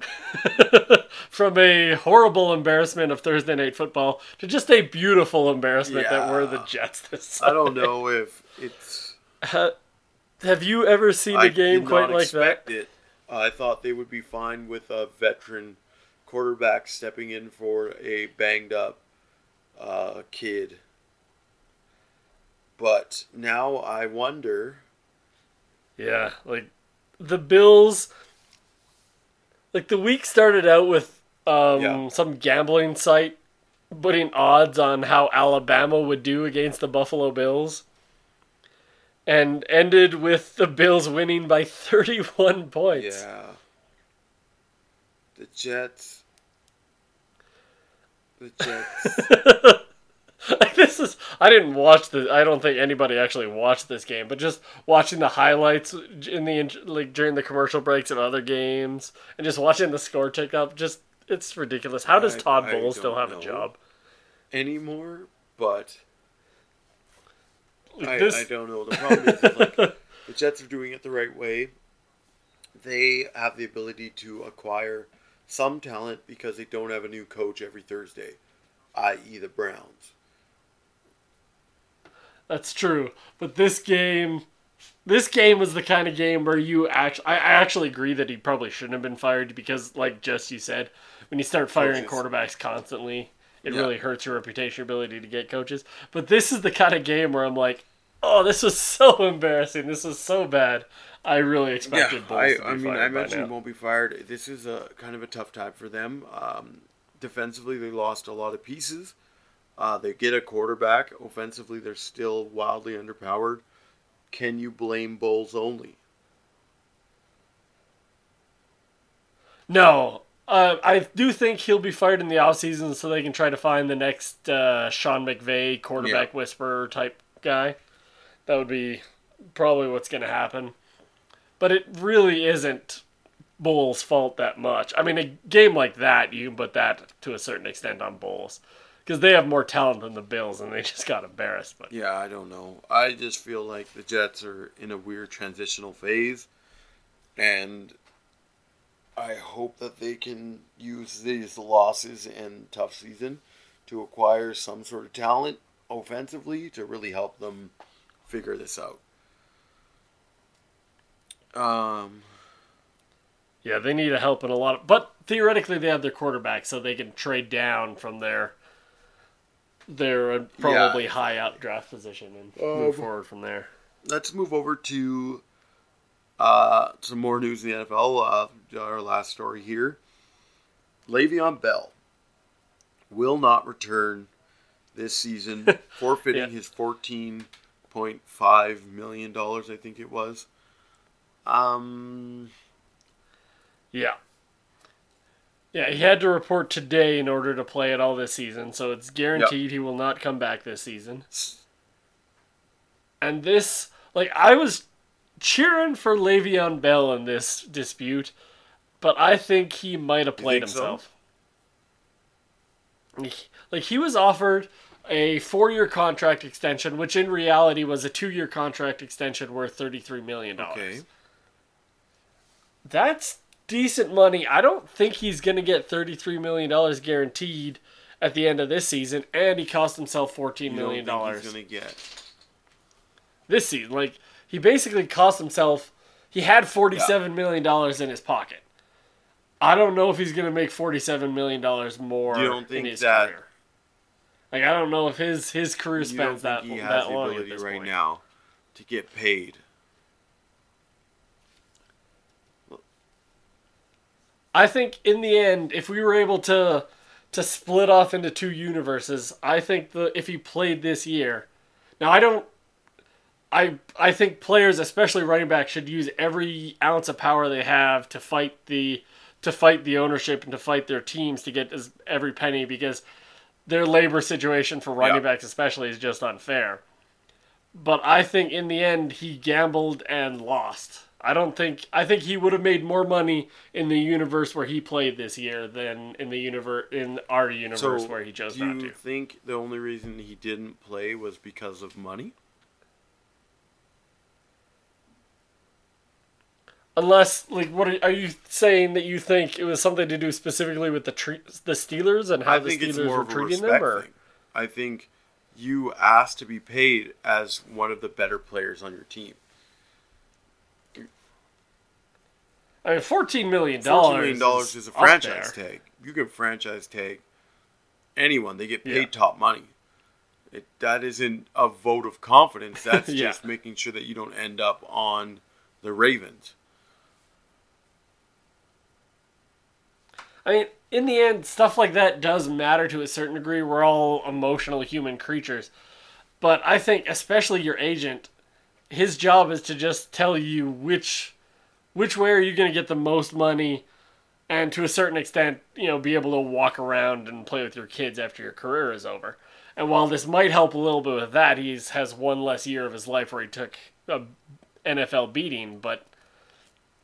*laughs*
From a horrible embarrassment of Thursday night football to just a beautiful embarrassment that were the
Yeah.
Jets this
I don't know if it's. *laughs*
Ha- Have you ever seen
I
a game quite like that?
it. I thought they would be fine with a veteran quarterback stepping in for a banged up uh, kid. But now I wonder.
Yeah, like the Bills. Like the week started out with um,
Yeah.
some gambling site putting odds on how Alabama would do against the Buffalo Bills, and ended with the Bills winning by 31 points.
Yeah. The Jets. The Jets. *laughs*
Like *laughs* this is I didn't watch the I don't think anybody actually watched this game, but just watching the highlights in the like during the commercial breaks of other games and just watching the score tick up, just it's ridiculous. How does Todd
I
Bowles still have a job?
anymore, but
Like
I,
this,
I don't know. The problem is, is like, *laughs* the Jets are doing it the right way. They have the ability to acquire some talent because they don't have a new coach every Thursday, i.e., the Browns.
That's true. But this game, this game was the kind of game where you actually, I I actually agree that he probably shouldn't have been fired because, like just you said, when you start firing
Coaches.
quarterbacks constantly, it
Yeah.
really hurts your reputation, your ability to get coaches. But this is the kind of game where I'm like, oh, this was *laughs* so embarrassing. This was so bad. I really expected Bowles
I,
to be
I mean, I mentioned won't be fired. This is a kind of a tough time for them. Um, defensively, they lost a lot of pieces. Uh, they get a quarterback. Offensively, they're still wildly underpowered. Can you blame Bowles only?
No. Uh, I do think he'll be fired in the offseason so they can try to find the next uh, Sean McVay quarterback
Yeah.
whisperer type guy. That would be probably what's going to happen. But it really isn't Bowles' fault that much. I mean, a game like that, you can put that to a certain extent on Bowles. Because they have more talent than the Bills and they just got embarrassed. But
Yeah, I don't know. I just feel like the Jets are in a weird transitional phase, and I hope that they can use these losses and tough season to acquire some sort of talent offensively to really help them figure this out. Um,
yeah, they need a help in a lot of. But theoretically, they have their quarterback, so they can trade down from their their uh, probably high up draft position and move
Um,
forward from there.
let's move over to uh, some more news in the NFL. Uh, our last story here: Le'Veon Bell will not return this season, *laughs* forfeiting
Yeah.
his fourteen point five million dollars. I think it was. Um,
Yeah. Yeah, he had to report today in order to play it all this season, so it's guaranteed he will not come back this season. And this, like, I was cheering for Le'Veon Bell in this dispute, but I think he might have played
so?
himself. Like- Like, he was offered a four year contract extension, which in reality was a two year contract extension worth $33 million.
okay.
That's decent money. I don't think he's going to get $33 million guaranteed at the end of this season, and he cost himself $14
You don't
million
think he's gonna get?
this season. Like he basically cost himself. He had forty-seven million dollars in his pocket. I don't know if he's gonna make forty-seven million dollars more
You don't think
in his
that-
career. Like I don't know if his his career spans that that long at this
right
point.
now to get paid?
I think in the end, if we were able to to split off into two universes, I think the if he played this year, now I don't. I I think players, especially running back, should use every ounce of power they have to fight the to fight the ownership and to fight their teams to get as, every penny because their labor situation for running
Yeah.
backs especially is just unfair. but I think in the end he gambled and lost. I don't think I think he would have made more money in the universe where he played this year than in the universe in our universe
So,
where he chose not to.
do you think the only reason he didn't play was because of money?
Unless, like, what are, are you saying that you think it was something to do specifically with the tre- the Steelers and how
I
the Steelers were treating them, or
thing. I think you asked to be paid as one of the better players on your team.
I mean, fourteen million
Fourteen
dollars.
million dollars is a franchise tag. You can franchise tag anyone; they get paid
Yeah.
top money. It, that isn't a vote of confidence. *laughs* That's
Yeah.
just making sure that you don't end up on the Ravens.
I mean, in the end, stuff like that does matter to a certain degree. We're all emotional human creatures. But I think, especially your agent, his job is to just tell you which which way are you going to get the most money and to a certain extent, you know, be able to walk around and play with your kids after your career is over. And while this might help a little bit with that, he's has one less year of his life where he took a NFL beating, but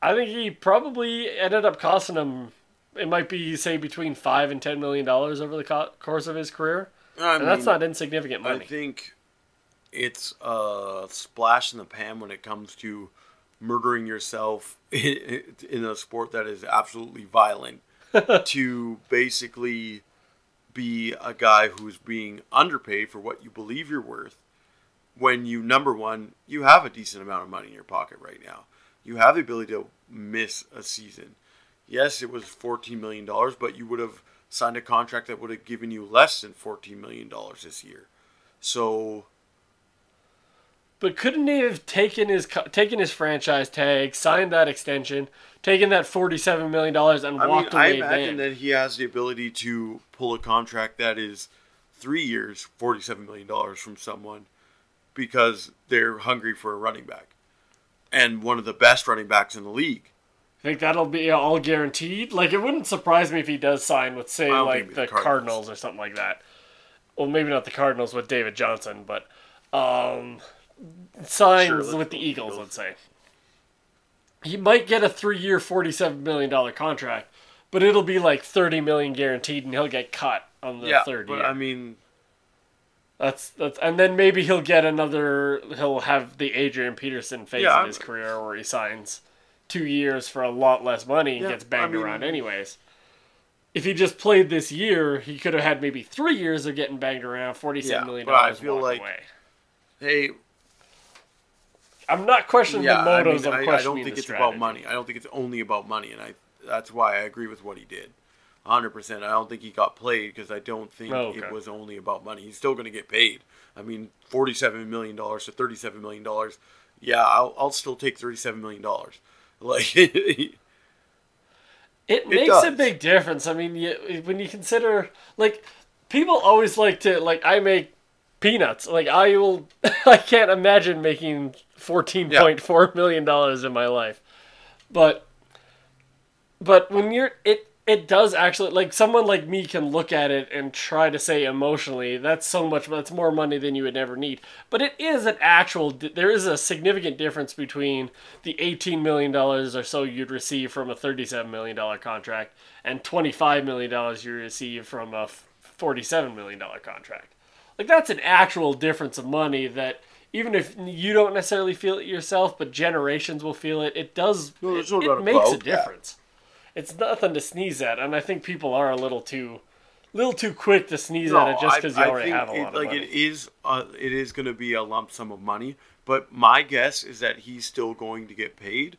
I think he probably ended up costing him it might be say between 5 and 10 million dollars over the co- course of his career.
I
And that's not insignificant money.
I think it's a splash in the pan when it comes to murdering yourself *laughs* in, in a sport that is absolutely violent *laughs* to basically be a guy who's being underpaid for what you believe you're worth when you number one you have a decent amount of money in your pocket right now. You have the ability to miss a season. Yes it was 14 million dollars but you would have signed a contract that would have given you less than 14 million dollars this year. So
But couldn't he have taken his taken his franchise tag, signed that extension, taken that forty seven million dollars, and
I mean,
walked
I
away
imagine
then?
that he has the ability to pull a contract that is three years, forty-seven million dollars from someone because they're hungry for a running back and one of the best running backs in the league.
I think that'll be all guaranteed. Like it wouldn't surprise me if he does sign with say like the
the
Cardinals.
Cardinals.
or something like that. Well, maybe not the Cardinals with David Johnson, but um, signs
Sure,
with the Eagles.
Eagles.
Let's say he might get a three year, forty seven million dollar contract, but it'll be like 30 million guaranteed, and he'll get cut on the
yeah,
third
but
year.
I mean,
That's that's and then maybe he'll get another. He'll have the Adrian Peterson phase
Yeah,
in his career where he signs two years for a lot less money and
Yeah,
gets banged
I mean-
around anyways. If he just played this year, he could have had maybe three years of getting banged around, forty-seven
Yeah,
million
but I
dollars.
feel like-
away.
hey,
I'm not questioning
yeah,
the
I,
motives.
mean,
I'm
I, I don't think it's about money. I don't think it's only about money, and I that's why I agree with what he did. 100%. I don't think he got played because I don't think
Oh, okay.
it was only about money. He's still going to get paid. I mean, $47 million to $37 million. Yeah, I'll, I'll still take $37 million. *laughs* Like,
It makes a big difference. I mean, you, when you consider like people always like to like I make peanuts. Like I will, *laughs* I can't imagine making fourteen point four million dollars in my life. But but when you're it it does actually like someone like me can look at it and try to say emotionally that's so much that's more money than you would ever need. But it is an actual there is a significant difference between the 18 million dollars or so you'd receive from a 37 million dollar contract and 25 million dollars you receive from a 47 million dollar contract. Like that's an actual difference of money that even if you don't necessarily feel it yourself but generations will feel it it does
No,
it, it makes a
about that.
difference it's nothing to sneeze at, and I think people are a little too, little too quick to sneeze at it just because you
I-
already have a
it,
lot of
like
money.
it is uh, it is going to be a lump sum of money but my guess is that he's still going to get paid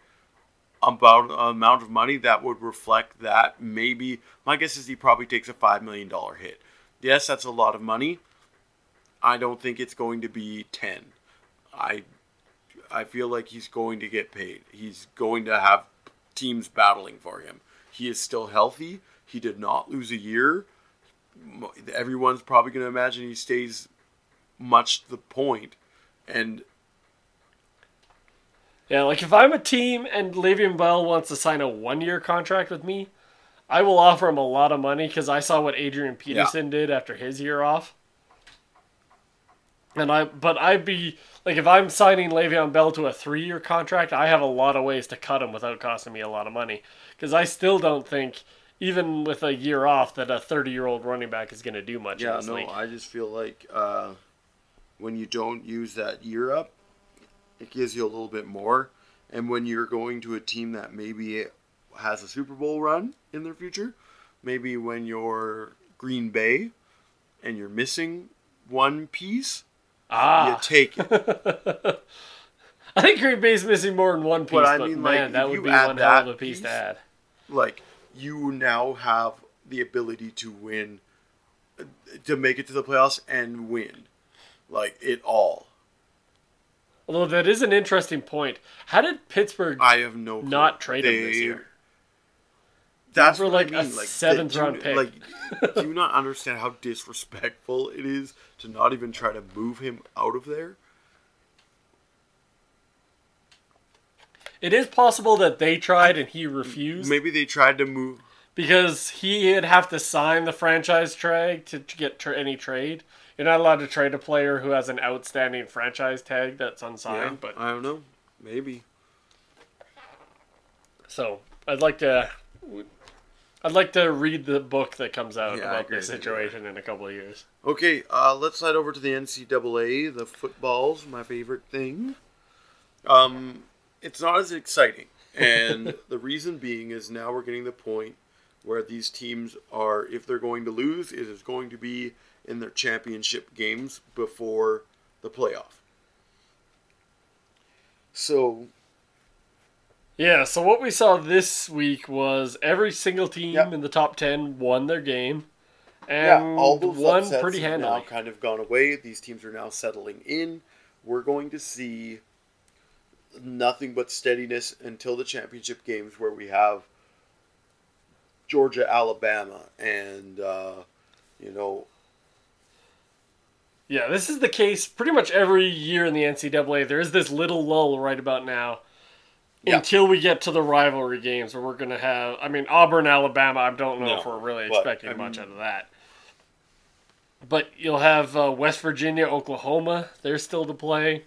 about an amount of money that would reflect that maybe my guess is he probably takes a five million dollar hit yes that's a lot of money i don't think it's going to be 10 i i feel like he's going to get paid he's going to have teams battling for him he is still healthy he did not lose a year everyone's probably going to imagine he stays much to the point. and
Yeah, like if I'm a team and Le'Veon Bell wants to sign a one-year contract with me, I will offer him a lot of money because I saw what Adrian Peterson did after his year off. And I, but I'd be like, if I'm signing Le'Veon Bell to a three-year contract, I have a lot of ways to cut him without costing me a lot of money. Because I still don't think, even with a year off, that a 30-year-old running back is going to do much. in
Yeah, no,
league.
I just feel like uh, when you don't use that year up, it gives you a little bit more. And when you're going to a team that maybe has a Super Bowl run in their future, maybe when you're Green Bay and you're missing one piece, you
ah,
take it. *laughs*
I think Green Bay's missing more than one piece,
But I mean, like,
man, that would be one hell of a piece,
piece-
to add.
like you now have the ability to win, to make it to the playoffs and win, like it all.
Although that is an interesting point. How did Pittsburgh?
I have no clue.
Not trade him this year.
That's
For,
what
like,
I
a
mean. Like
seventh
you-
round pick.
Like, *laughs* do you not understand how disrespectful it is to not even try to move him out of there?
It is possible that they tried and he refused
Maybe they tried to move.
because he'd have to sign the franchise tag to, to get tra- any trade. You're not allowed to trade a player who has an outstanding franchise tag that's
Yeah,
unsigned. But
I don't know. Maybe.
so I'd like to. I'd like to read the book that comes out
Yeah,
about this situation in a couple of years.
Okay, uh, let's slide over to the NCAA. The football's my favorite thing. Um, it's not as exciting, and *laughs* the reason being is now we're getting the point where these teams are, if they're going to lose, it is going to be in their championship games before the playoff. So
Yeah, so what we saw this week was every single team
Yep.
in the top 10 won their game.
yeah,
And
all those
won
upsets
pretty
have
handily.
now kind of gone away. These teams are now settling in. We're going to see nothing but steadiness until the championship games, where we have Georgia, Alabama, and uh, you know,
Yeah, this is the case pretty much every year in the NCAA. There is this little lull right about now
Yeah.
until we get to the rivalry games where we're going to have. I mean, Auburn, Alabama, I don't know
No,
if we're really
but,
expecting
I
much
mean-
out of that. But you'll have uh, West Virginia, Oklahoma. They're still to play.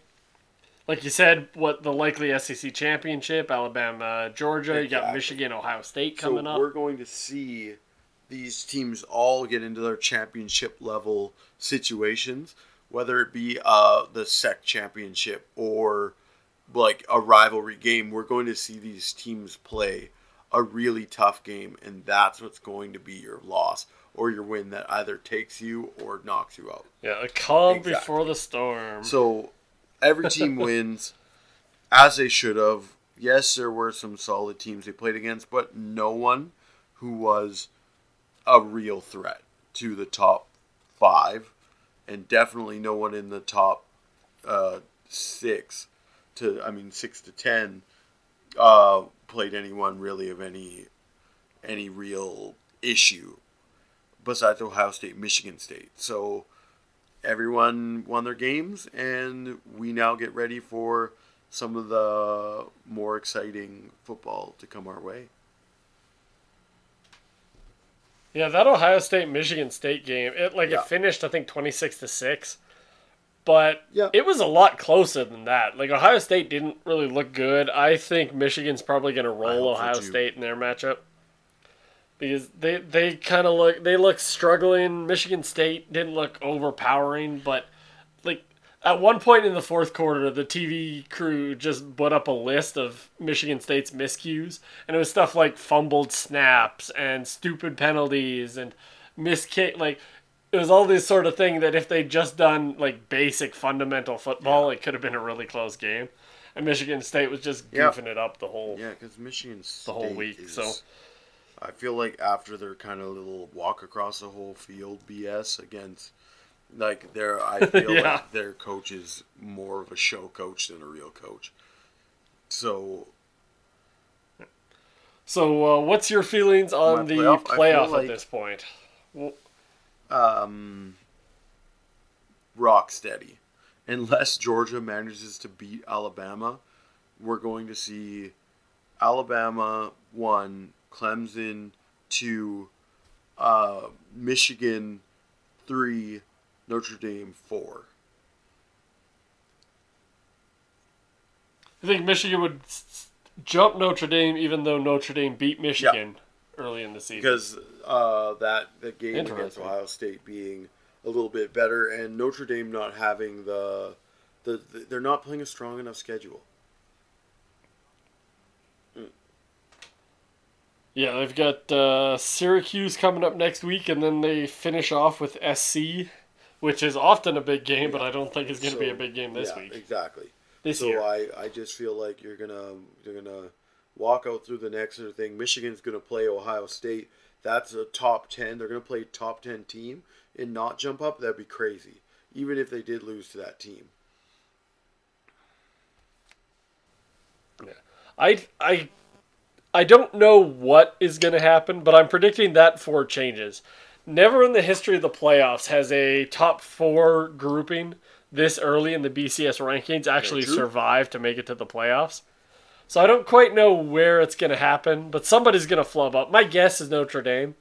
Like you said, what the likely SEC championship, Alabama, Georgia. You got Michigan, Ohio State
so
coming up.
we're going to see these teams all get into their championship level situations, whether it be uh, the SEC championship or like a rivalry game. We're going to see these teams play a really tough game, and that's what's going to be your loss or your win that either takes you or knocks you out.
Yeah, a calm
Exactly.
before the storm.
So every team *laughs* wins as they should have. Yes, there were some solid teams they played against, but no one who was a real threat to the top five, and definitely no one in the top uh, six to I mean six to ten uh, played anyone really of any any real issue besides Ohio State, Michigan State. So everyone won their games, and we now get ready for some of the more exciting football to come our way.
Yeah, that Ohio State Michigan State game, it like
Yeah.
it finished I think 26 to 6. But
Yeah.
it was a lot closer than that. Like Ohio State didn't really look good. I think Michigan's probably going to roll Ohio. State in their matchup. Because they they kind of look they look struggling. Michigan State didn't look overpowering, but like at one point in the fourth quarter, the TV crew just put up a list of Michigan State's miscues, and it was stuff like fumbled snaps and stupid penalties and miskick. Like it was all this sort of thing that if they'd just done like basic fundamental football, it could have been a really close game. And Michigan State was just
Yeah.
goofing it up the whole.
Yeah, because Michigan State
The whole week,
is-
so-
I feel like after their kind of little walk across the whole field BS against, like their, I *laughs* feel
Yeah.
like their coach is more of a show coach than a real coach. So
So, uh, what's your feelings on
My
the
playoff? Feel like-
at this point?
um, rock steady. Unless Georgia manages to beat Alabama, we're going to see Alabama one, Clemson two, uh, Michigan three, Notre Dame four.
I think Michigan would jump Notre Dame, even though Notre Dame beat Michigan early in the season.
because uh, that the game against Ohio State being a little bit better, and Notre Dame not having the, the, the they're not playing a strong enough schedule.
Yeah, they've got uh, Syracuse coming up next week, and then they finish off with SC, which is often a big game, but I don't think it's going to be a big game this
yeah,
week.
exactly.
This
so
year.
I, I just feel like you're gonna you're gonna walk out through the next sort of thing. Michigan's gonna play Ohio State. That's a top ten. They're gonna play top ten team and not jump up. That'd be crazy. Even if they did lose to that team. Yeah.
I I I don't know what is going to happen, but I'm predicting that four changes. Never in the history of the playoffs has a top four grouping this early in the BCS rankings actually survived to make it to the playoffs. So I don't quite know where it's going to happen, but somebody's going to flub up. My guess is Notre Dame.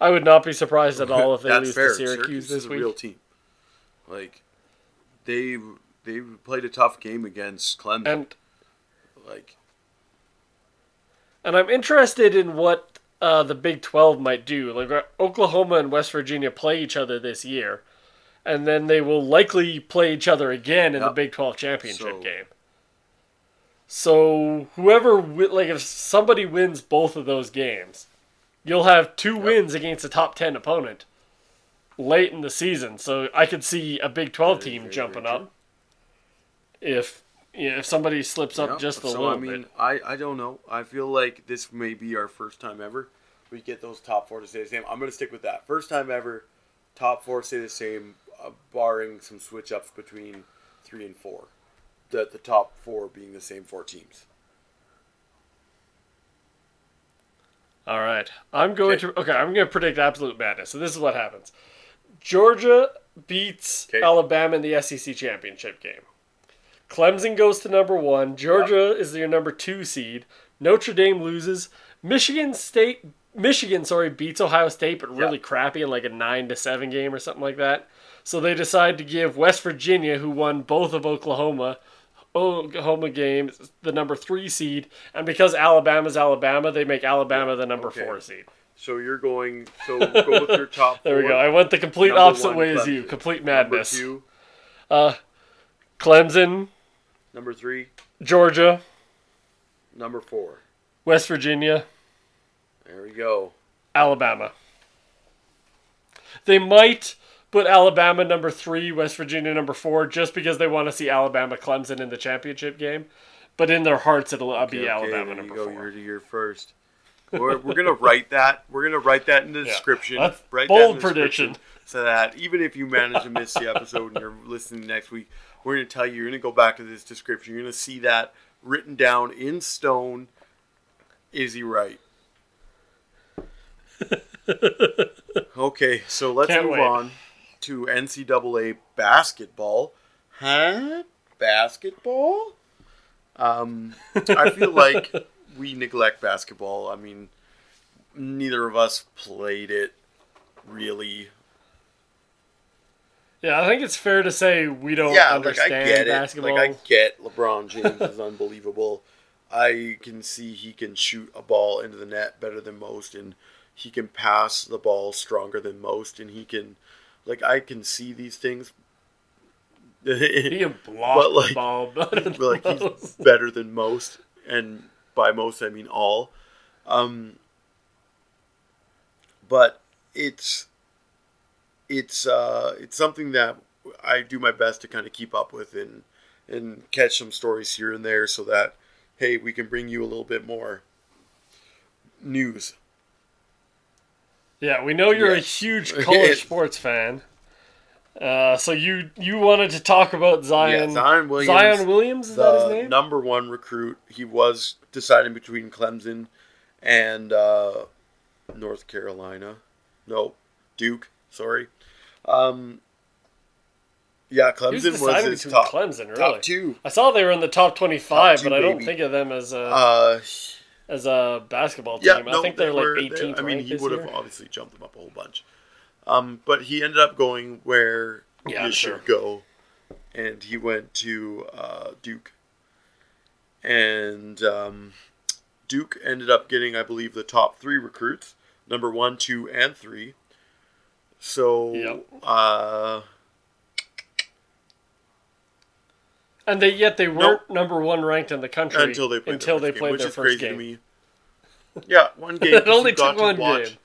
I would not be surprised at all if they *laughs* lose
fair.
to Syracuse
is
this
a
week.
real team. Like they they played a tough game against Clemson.
And
like
And I'm interested in what uh, the Big 12 might do. Like uh, Oklahoma and West Virginia play each other this year, and then they will likely play each other again in the Big 12 championship
So-
game. So whoever like if somebody wins both of those games, you'll have two wins against a top 10 opponent late in the season. So I could see a Big 12 team jumping up if you know, if somebody slips up
yeah,
just a
so
little
I mean,
bit.
I I don't know. I feel like this may be our first time ever we get those top four to stay the same. I'm gonna stick with that. First time ever, top four stay the same, uh, barring some switch ups between three and four. The the top four being the same four teams.
All right. I'm going
Okay.
to okay, I'm going to predict absolute madness. So this is what happens. Georgia beats
Okay.
Alabama in the SEC championship game. Clemson goes to number 1. Georgia is your number 2 seed. Notre Dame loses. Michigan State Michigan, sorry, beats Ohio State but really
Yeah.
crappy in like a 9 to 7 game or something like that. So they decide to give West Virginia who won both of Oklahoma Oklahoma game the number three seed, and because Alabama's Alabama, they make Alabama the number
Okay.
four seed.
So you're going. So go with your *laughs* top.
There we go. I went the complete
Number
opposite way as you.
Clemson.
Complete
Number
madness.
two, uh,
Clemson,
number three,
Georgia,
number four.
West Virginia,
There we go.
Alabama. They might put Alabama number three, West Virginia number four, just because they want to see Alabama Clemson in the championship game. But in their hearts, it'll uh, be
Okay,
Alabama number
you go.
four.
You're, you're first. We're, we're gonna write that. We're gonna write that in the
Yeah,
description.
that's
write
bold
that
prediction.
So that even if you manage to miss the episode and you're listening next week, we're gonna tell you. You're gonna go back to this description. You're gonna see that written down in stone. Is he right? *laughs* okay, so let's
Can't
move
wait.
on to NCAA basketball. Huh? Basketball? Um, I feel *laughs* like we neglect basketball. I mean, neither of us played it really.
Yeah, I think it's fair to say we don't
yeah, like I
understand
get it.
basketball.
Like I get LeBron James is unbelievable. I can see he can shoot a ball into the net better than most, and he can pass the ball stronger than most, and he can, like, I can see these things. *laughs*
he can block
But, like-
ball *laughs* better
like he's *laughs* better than most, and by most I mean all. Um, but it's it's uh, it's something that I do my best to kind of keep up with and and catch some stories here and there, so that hey, we can bring you a little bit more news.
Yeah, we know you're a huge *laughs* college sports fan. Uh, so you you wanted to talk about Zion
yeah, Zion Williams.
Zion Williams is that his
the
name?
number one recruit. He was deciding between Clemson and uh, North Carolina. No, Duke. Sorry. Um, yeah,
was
Clemson was,
deciding
his top,
Clemson, really.
top two.
I saw they were in the top twenty-five,
Top two,
but I don't
baby.
think of them as a
Uh,
as a basketball team.
yeah,
I think
they
they're
were-
like
they-
18th
I mean, he would have obviously jumped them up a whole bunch. Um, but he ended up going where
Yeah,
you
sure.
should go, and he went to uh, Duke. and um, Duke ended up getting, I believe, the top three recruits number one, two, and three. So,
Yep.
uh,
And they yet they weren't number one ranked in the country
until they played
until
their
they
first
played
game, which
their
is
first
crazy
game.
to me. Yeah, one game. *laughs*
it only took one
watch
game.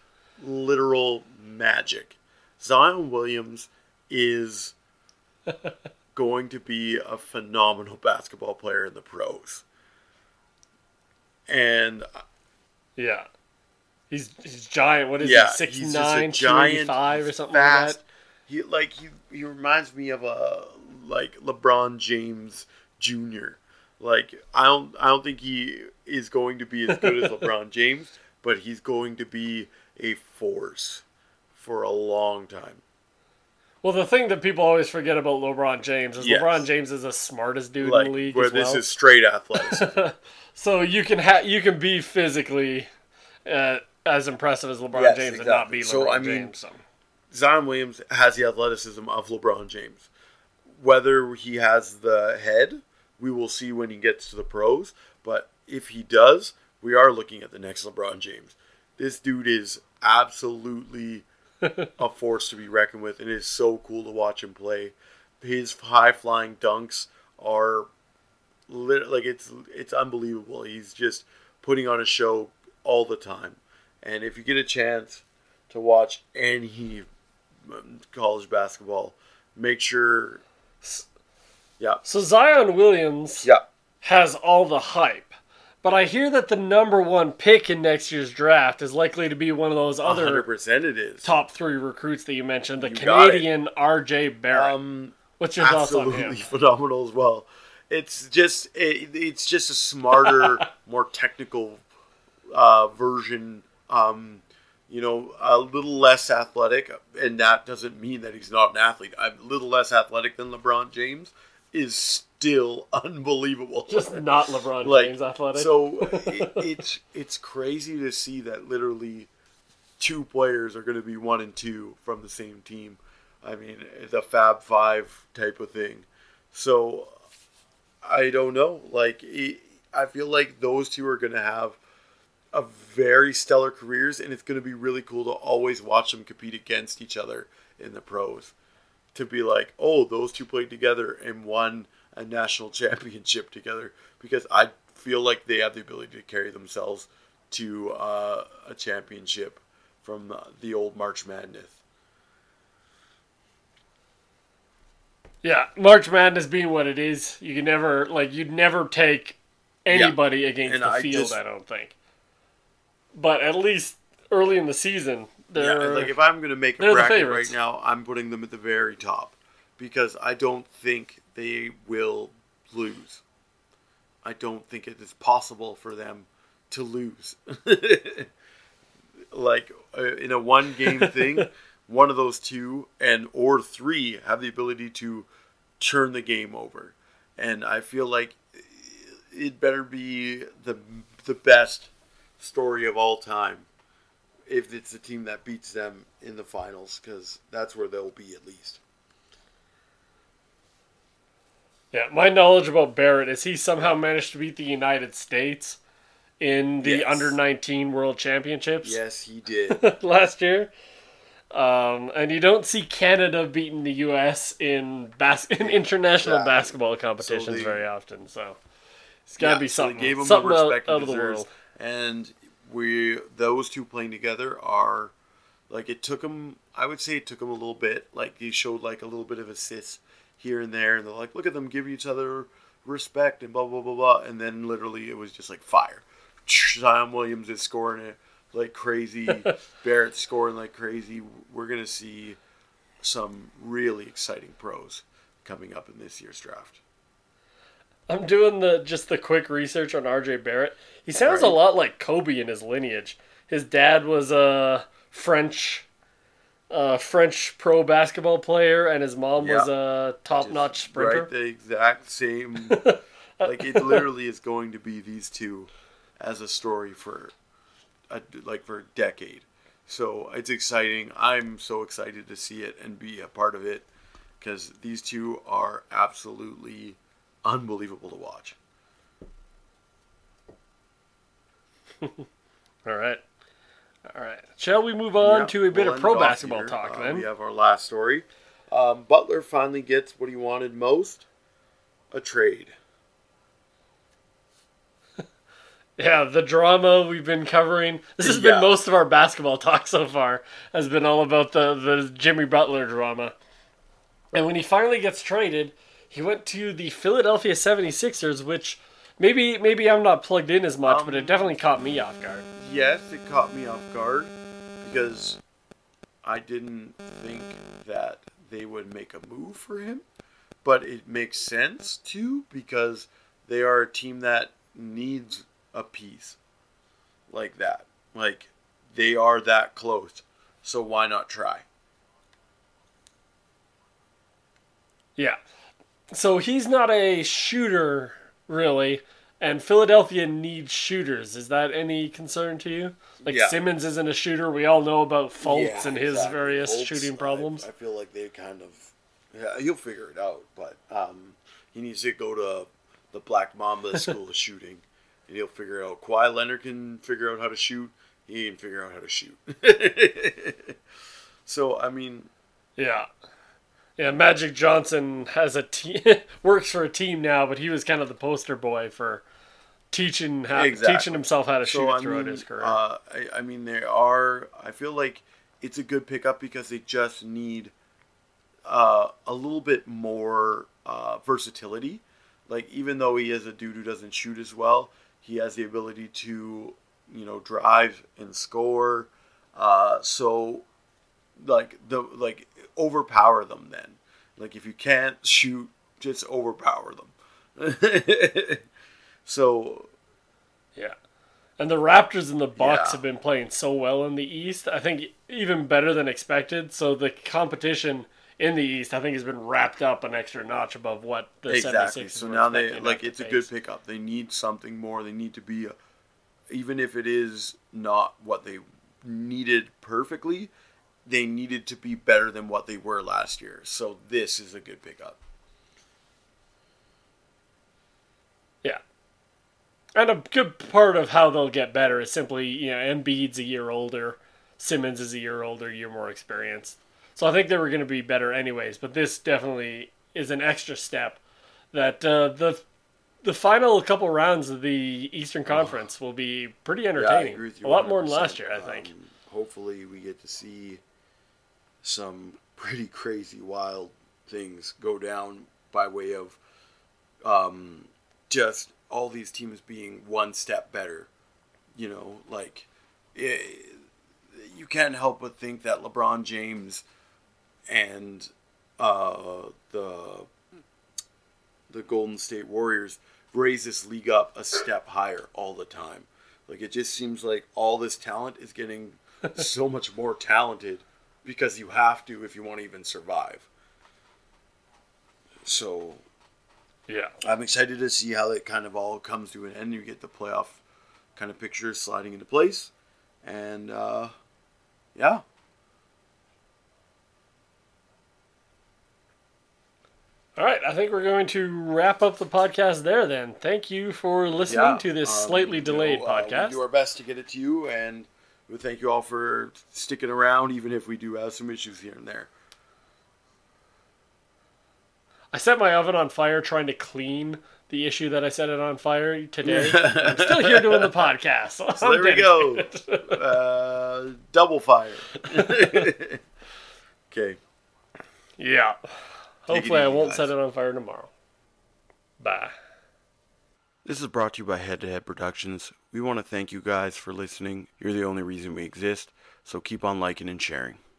Literal magic. Zion Williams is *laughs* going to be a phenomenal basketball player in the pros. And uh,
Yeah. He's he's giant. What is
yeah,
he? Six nine,
giant,
five or something
fast.
like
He like he he reminds me of a like LeBron James Jr. Like I don't I don't think he is going to be as good as LeBron *laughs* James, but he's going to be a force for a long time.
Well, the thing that people always forget about LeBron James is
Yes.
LeBron James is the smartest dude
Like
in the league
where this
well.
is straight athleticism. *laughs*
So you can ha- you can be physically uh, as impressive as LeBron
Yes,
James and not be LeBron
exactly. So, I mean,
James. So.
Zion Williams has the athleticism of LeBron James. Whether he has the head, we will see when he gets to the pros. But if he does, we are looking at the next LeBron James. This dude is absolutely *laughs* a force to be reckoned with. And it is so cool to watch him play. His high flying dunks are lit- like it's it's unbelievable. He's just putting on a show all the time. And if you get a chance to watch any um, college basketball, make sure. Yeah,
So Zion Williams
yeah,
has all the hype, but I hear that the number one pick in next year's draft is likely to be one of those other
percent it is.
top three recruits that you mentioned, the
You.
Canadian R.J. Barrett.
Um,
What's your thoughts on him?
absolutely *laughs* phenomenal as well. It's just it, it's just a smarter, *laughs* more technical uh, version. Um, you know, a little less athletic, and that doesn't mean that he's not an athlete. I'm A little less athletic than LeBron James is still *laughs* unbelievable.
Just not LeBron
like
James athletic.
so *laughs* it, it's it's crazy to see that literally two players are going to be one and two from the same team. I mean, the Fab Five type of thing. So I don't know. Like it, I feel like those two are going to have a very stellar careers, and it's going to be really cool to always watch them compete against each other in the pros. To be like, oh, those two played together and won a national *laughs* championship together, because I feel like they have the ability to carry themselves to uh, a championship from the, old March Madness.
yeah, March Madness being what it is, you can never like you'd never take anybody against
And
the
I
field.
just-
I don't think. But at least early in the season,
Yeah,
they're
like if I'm gonna make a bracket right now, I'm putting them at the very top because I don't think they will lose. I don't think it is possible for them to lose. *laughs* like uh, in a one game *laughs* thing, one of those two and or three have the ability to turn the game over, and I feel like it better be the the best story of all time if it's the team that beats them in the finals because that's where they'll be at least.
Yeah, my knowledge about Barrett is he somehow managed to beat the United States in the
Yes.
under 19 World Championships
Yes, he *laughs* did.
last year. Um, and you don't see Canada beating the U.S. in bas- in international
Yeah.
basketball competitions
they-
very often. So it's got to
Yeah,
be
so
something,
gave him
something
the
out,
respect
out
he
of the world.
And we those two playing together are like it took them. I would say it took them a little bit. Like they showed like a little bit of assists here and there, and they're like, look at them give each other respect and blah blah blah blah. And then literally it was just like fire. Zion Williams is scoring it like crazy. *laughs* Barrett scoring like crazy. We're gonna see some really exciting pros coming up in this year's draft.
I'm doing the just the quick research on RJ Barrett. He sounds a lot like Kobe in his lineage. His dad was a French uh, French pro basketball player, and his mom was a top-notch sprinter.
Right, the exact same. *laughs* like it literally is going to be these two as a story for, a, like for a decade. So it's exciting. I'm so excited to see it and be a part of it because these two are absolutely unbelievable to watch. *laughs*
All right. All right. Shall we move on
Yeah,
to a bit
we'll
of pro basketball
here.
talk
Uh,
then?
We have our last story. Um, Butler finally gets what he wanted most a trade. *laughs*
Yeah, the drama we've been covering. This has
Yeah.
been most of our basketball talk so far. Has been all about the the Jimmy Butler drama. And when he finally gets traded, he went to the Philadelphia 76ers, which maybe maybe I'm not plugged in as much, but it
Um,
definitely caught me off guard.
Yes, it caught me off guard because I didn't think that they would make a move for him. But it makes sense too because they are a team that needs a piece like that. Like they are that close. So why not try?
Yeah. So he's not a shooter really, and Philadelphia needs shooters. Is that any concern to you? Like
Yeah.
Simmons isn't a shooter. We all know about Fultz and his
exactly.
various
Fultz,
shooting problems.
I, feel like they kind of, yeah, he'll figure it out. But um, he needs to go to the Black Mamba *laughs* School of Shooting, and he'll figure it out. Kawhi Leonard can figure out how to shoot. He can figure out how to shoot. *laughs* so I mean,
Yeah. Yeah, Magic Johnson has a team *laughs* works for a team now, but he was kind of the poster boy for teaching how
Exactly.
teaching himself how to shoot
so I
throughout
mean,
his career.
uh, I, I mean, they are. I feel like it's a good pickup because they just need uh, a little bit more uh, versatility. Like even though he is a dude who doesn't shoot as well, he has the ability to you know drive and score. Uh, so like the like overpower them then. Like if you can't shoot, just overpower them. *laughs* so
yeah. And the Raptors and the Bucks
Yeah.
have been playing so well in the East. I think even better than expected. So the competition in the East, I think, has been wrapped up an extra notch above what the
exactly.
76ers
So now they like it's a good pickup. They need something more. They need to be, a, even if it is not what they needed perfectly, they needed to be better than what they were last year. So this is a good pickup.
Yeah. And a good part of how they'll get better is simply, you know, Embiid's a year older, Simmons is a year older, year more experienced. So I think they were going to be better anyways, but this definitely is an extra step that uh, the the final couple rounds of the Eastern Conference will be pretty entertaining.
agree with you
a lot more than last year, I think.
Um, hopefully, we get to see some pretty crazy, wild things go down by way of um, just all these teams being one step better. You know, like it, you can't help but think that LeBron James and uh, the the Golden State Warriors raise this league up a step higher all the time. Like it just seems like all this talent is getting *laughs* so much more talented because you have to if you want to even survive. So
yeah.
I'm excited to see how it kind of all comes to an end. You get the playoff kind of picture sliding into place, and uh, yeah,
All right, I think we're going to wrap up the podcast there then. Thank you for listening
yeah.
to this
Um,
slightly
you know,
delayed
uh,
podcast.
we do our best to get it to you, and we thank you all for sticking around, even if we do have some issues here and there.
I set my oven on fire trying to clean the issue that I set it on fire today. *laughs* I'm still here doing the podcast. So *laughs*
So there we go. *laughs* Uh, double fire. okay.
yeah. Hopefully, I won't
guys.
set it on fire tomorrow. Bye.
This is brought to you by Head to Head Productions. We want to thank you guys for listening. You're the only reason we exist, so keep on liking and sharing.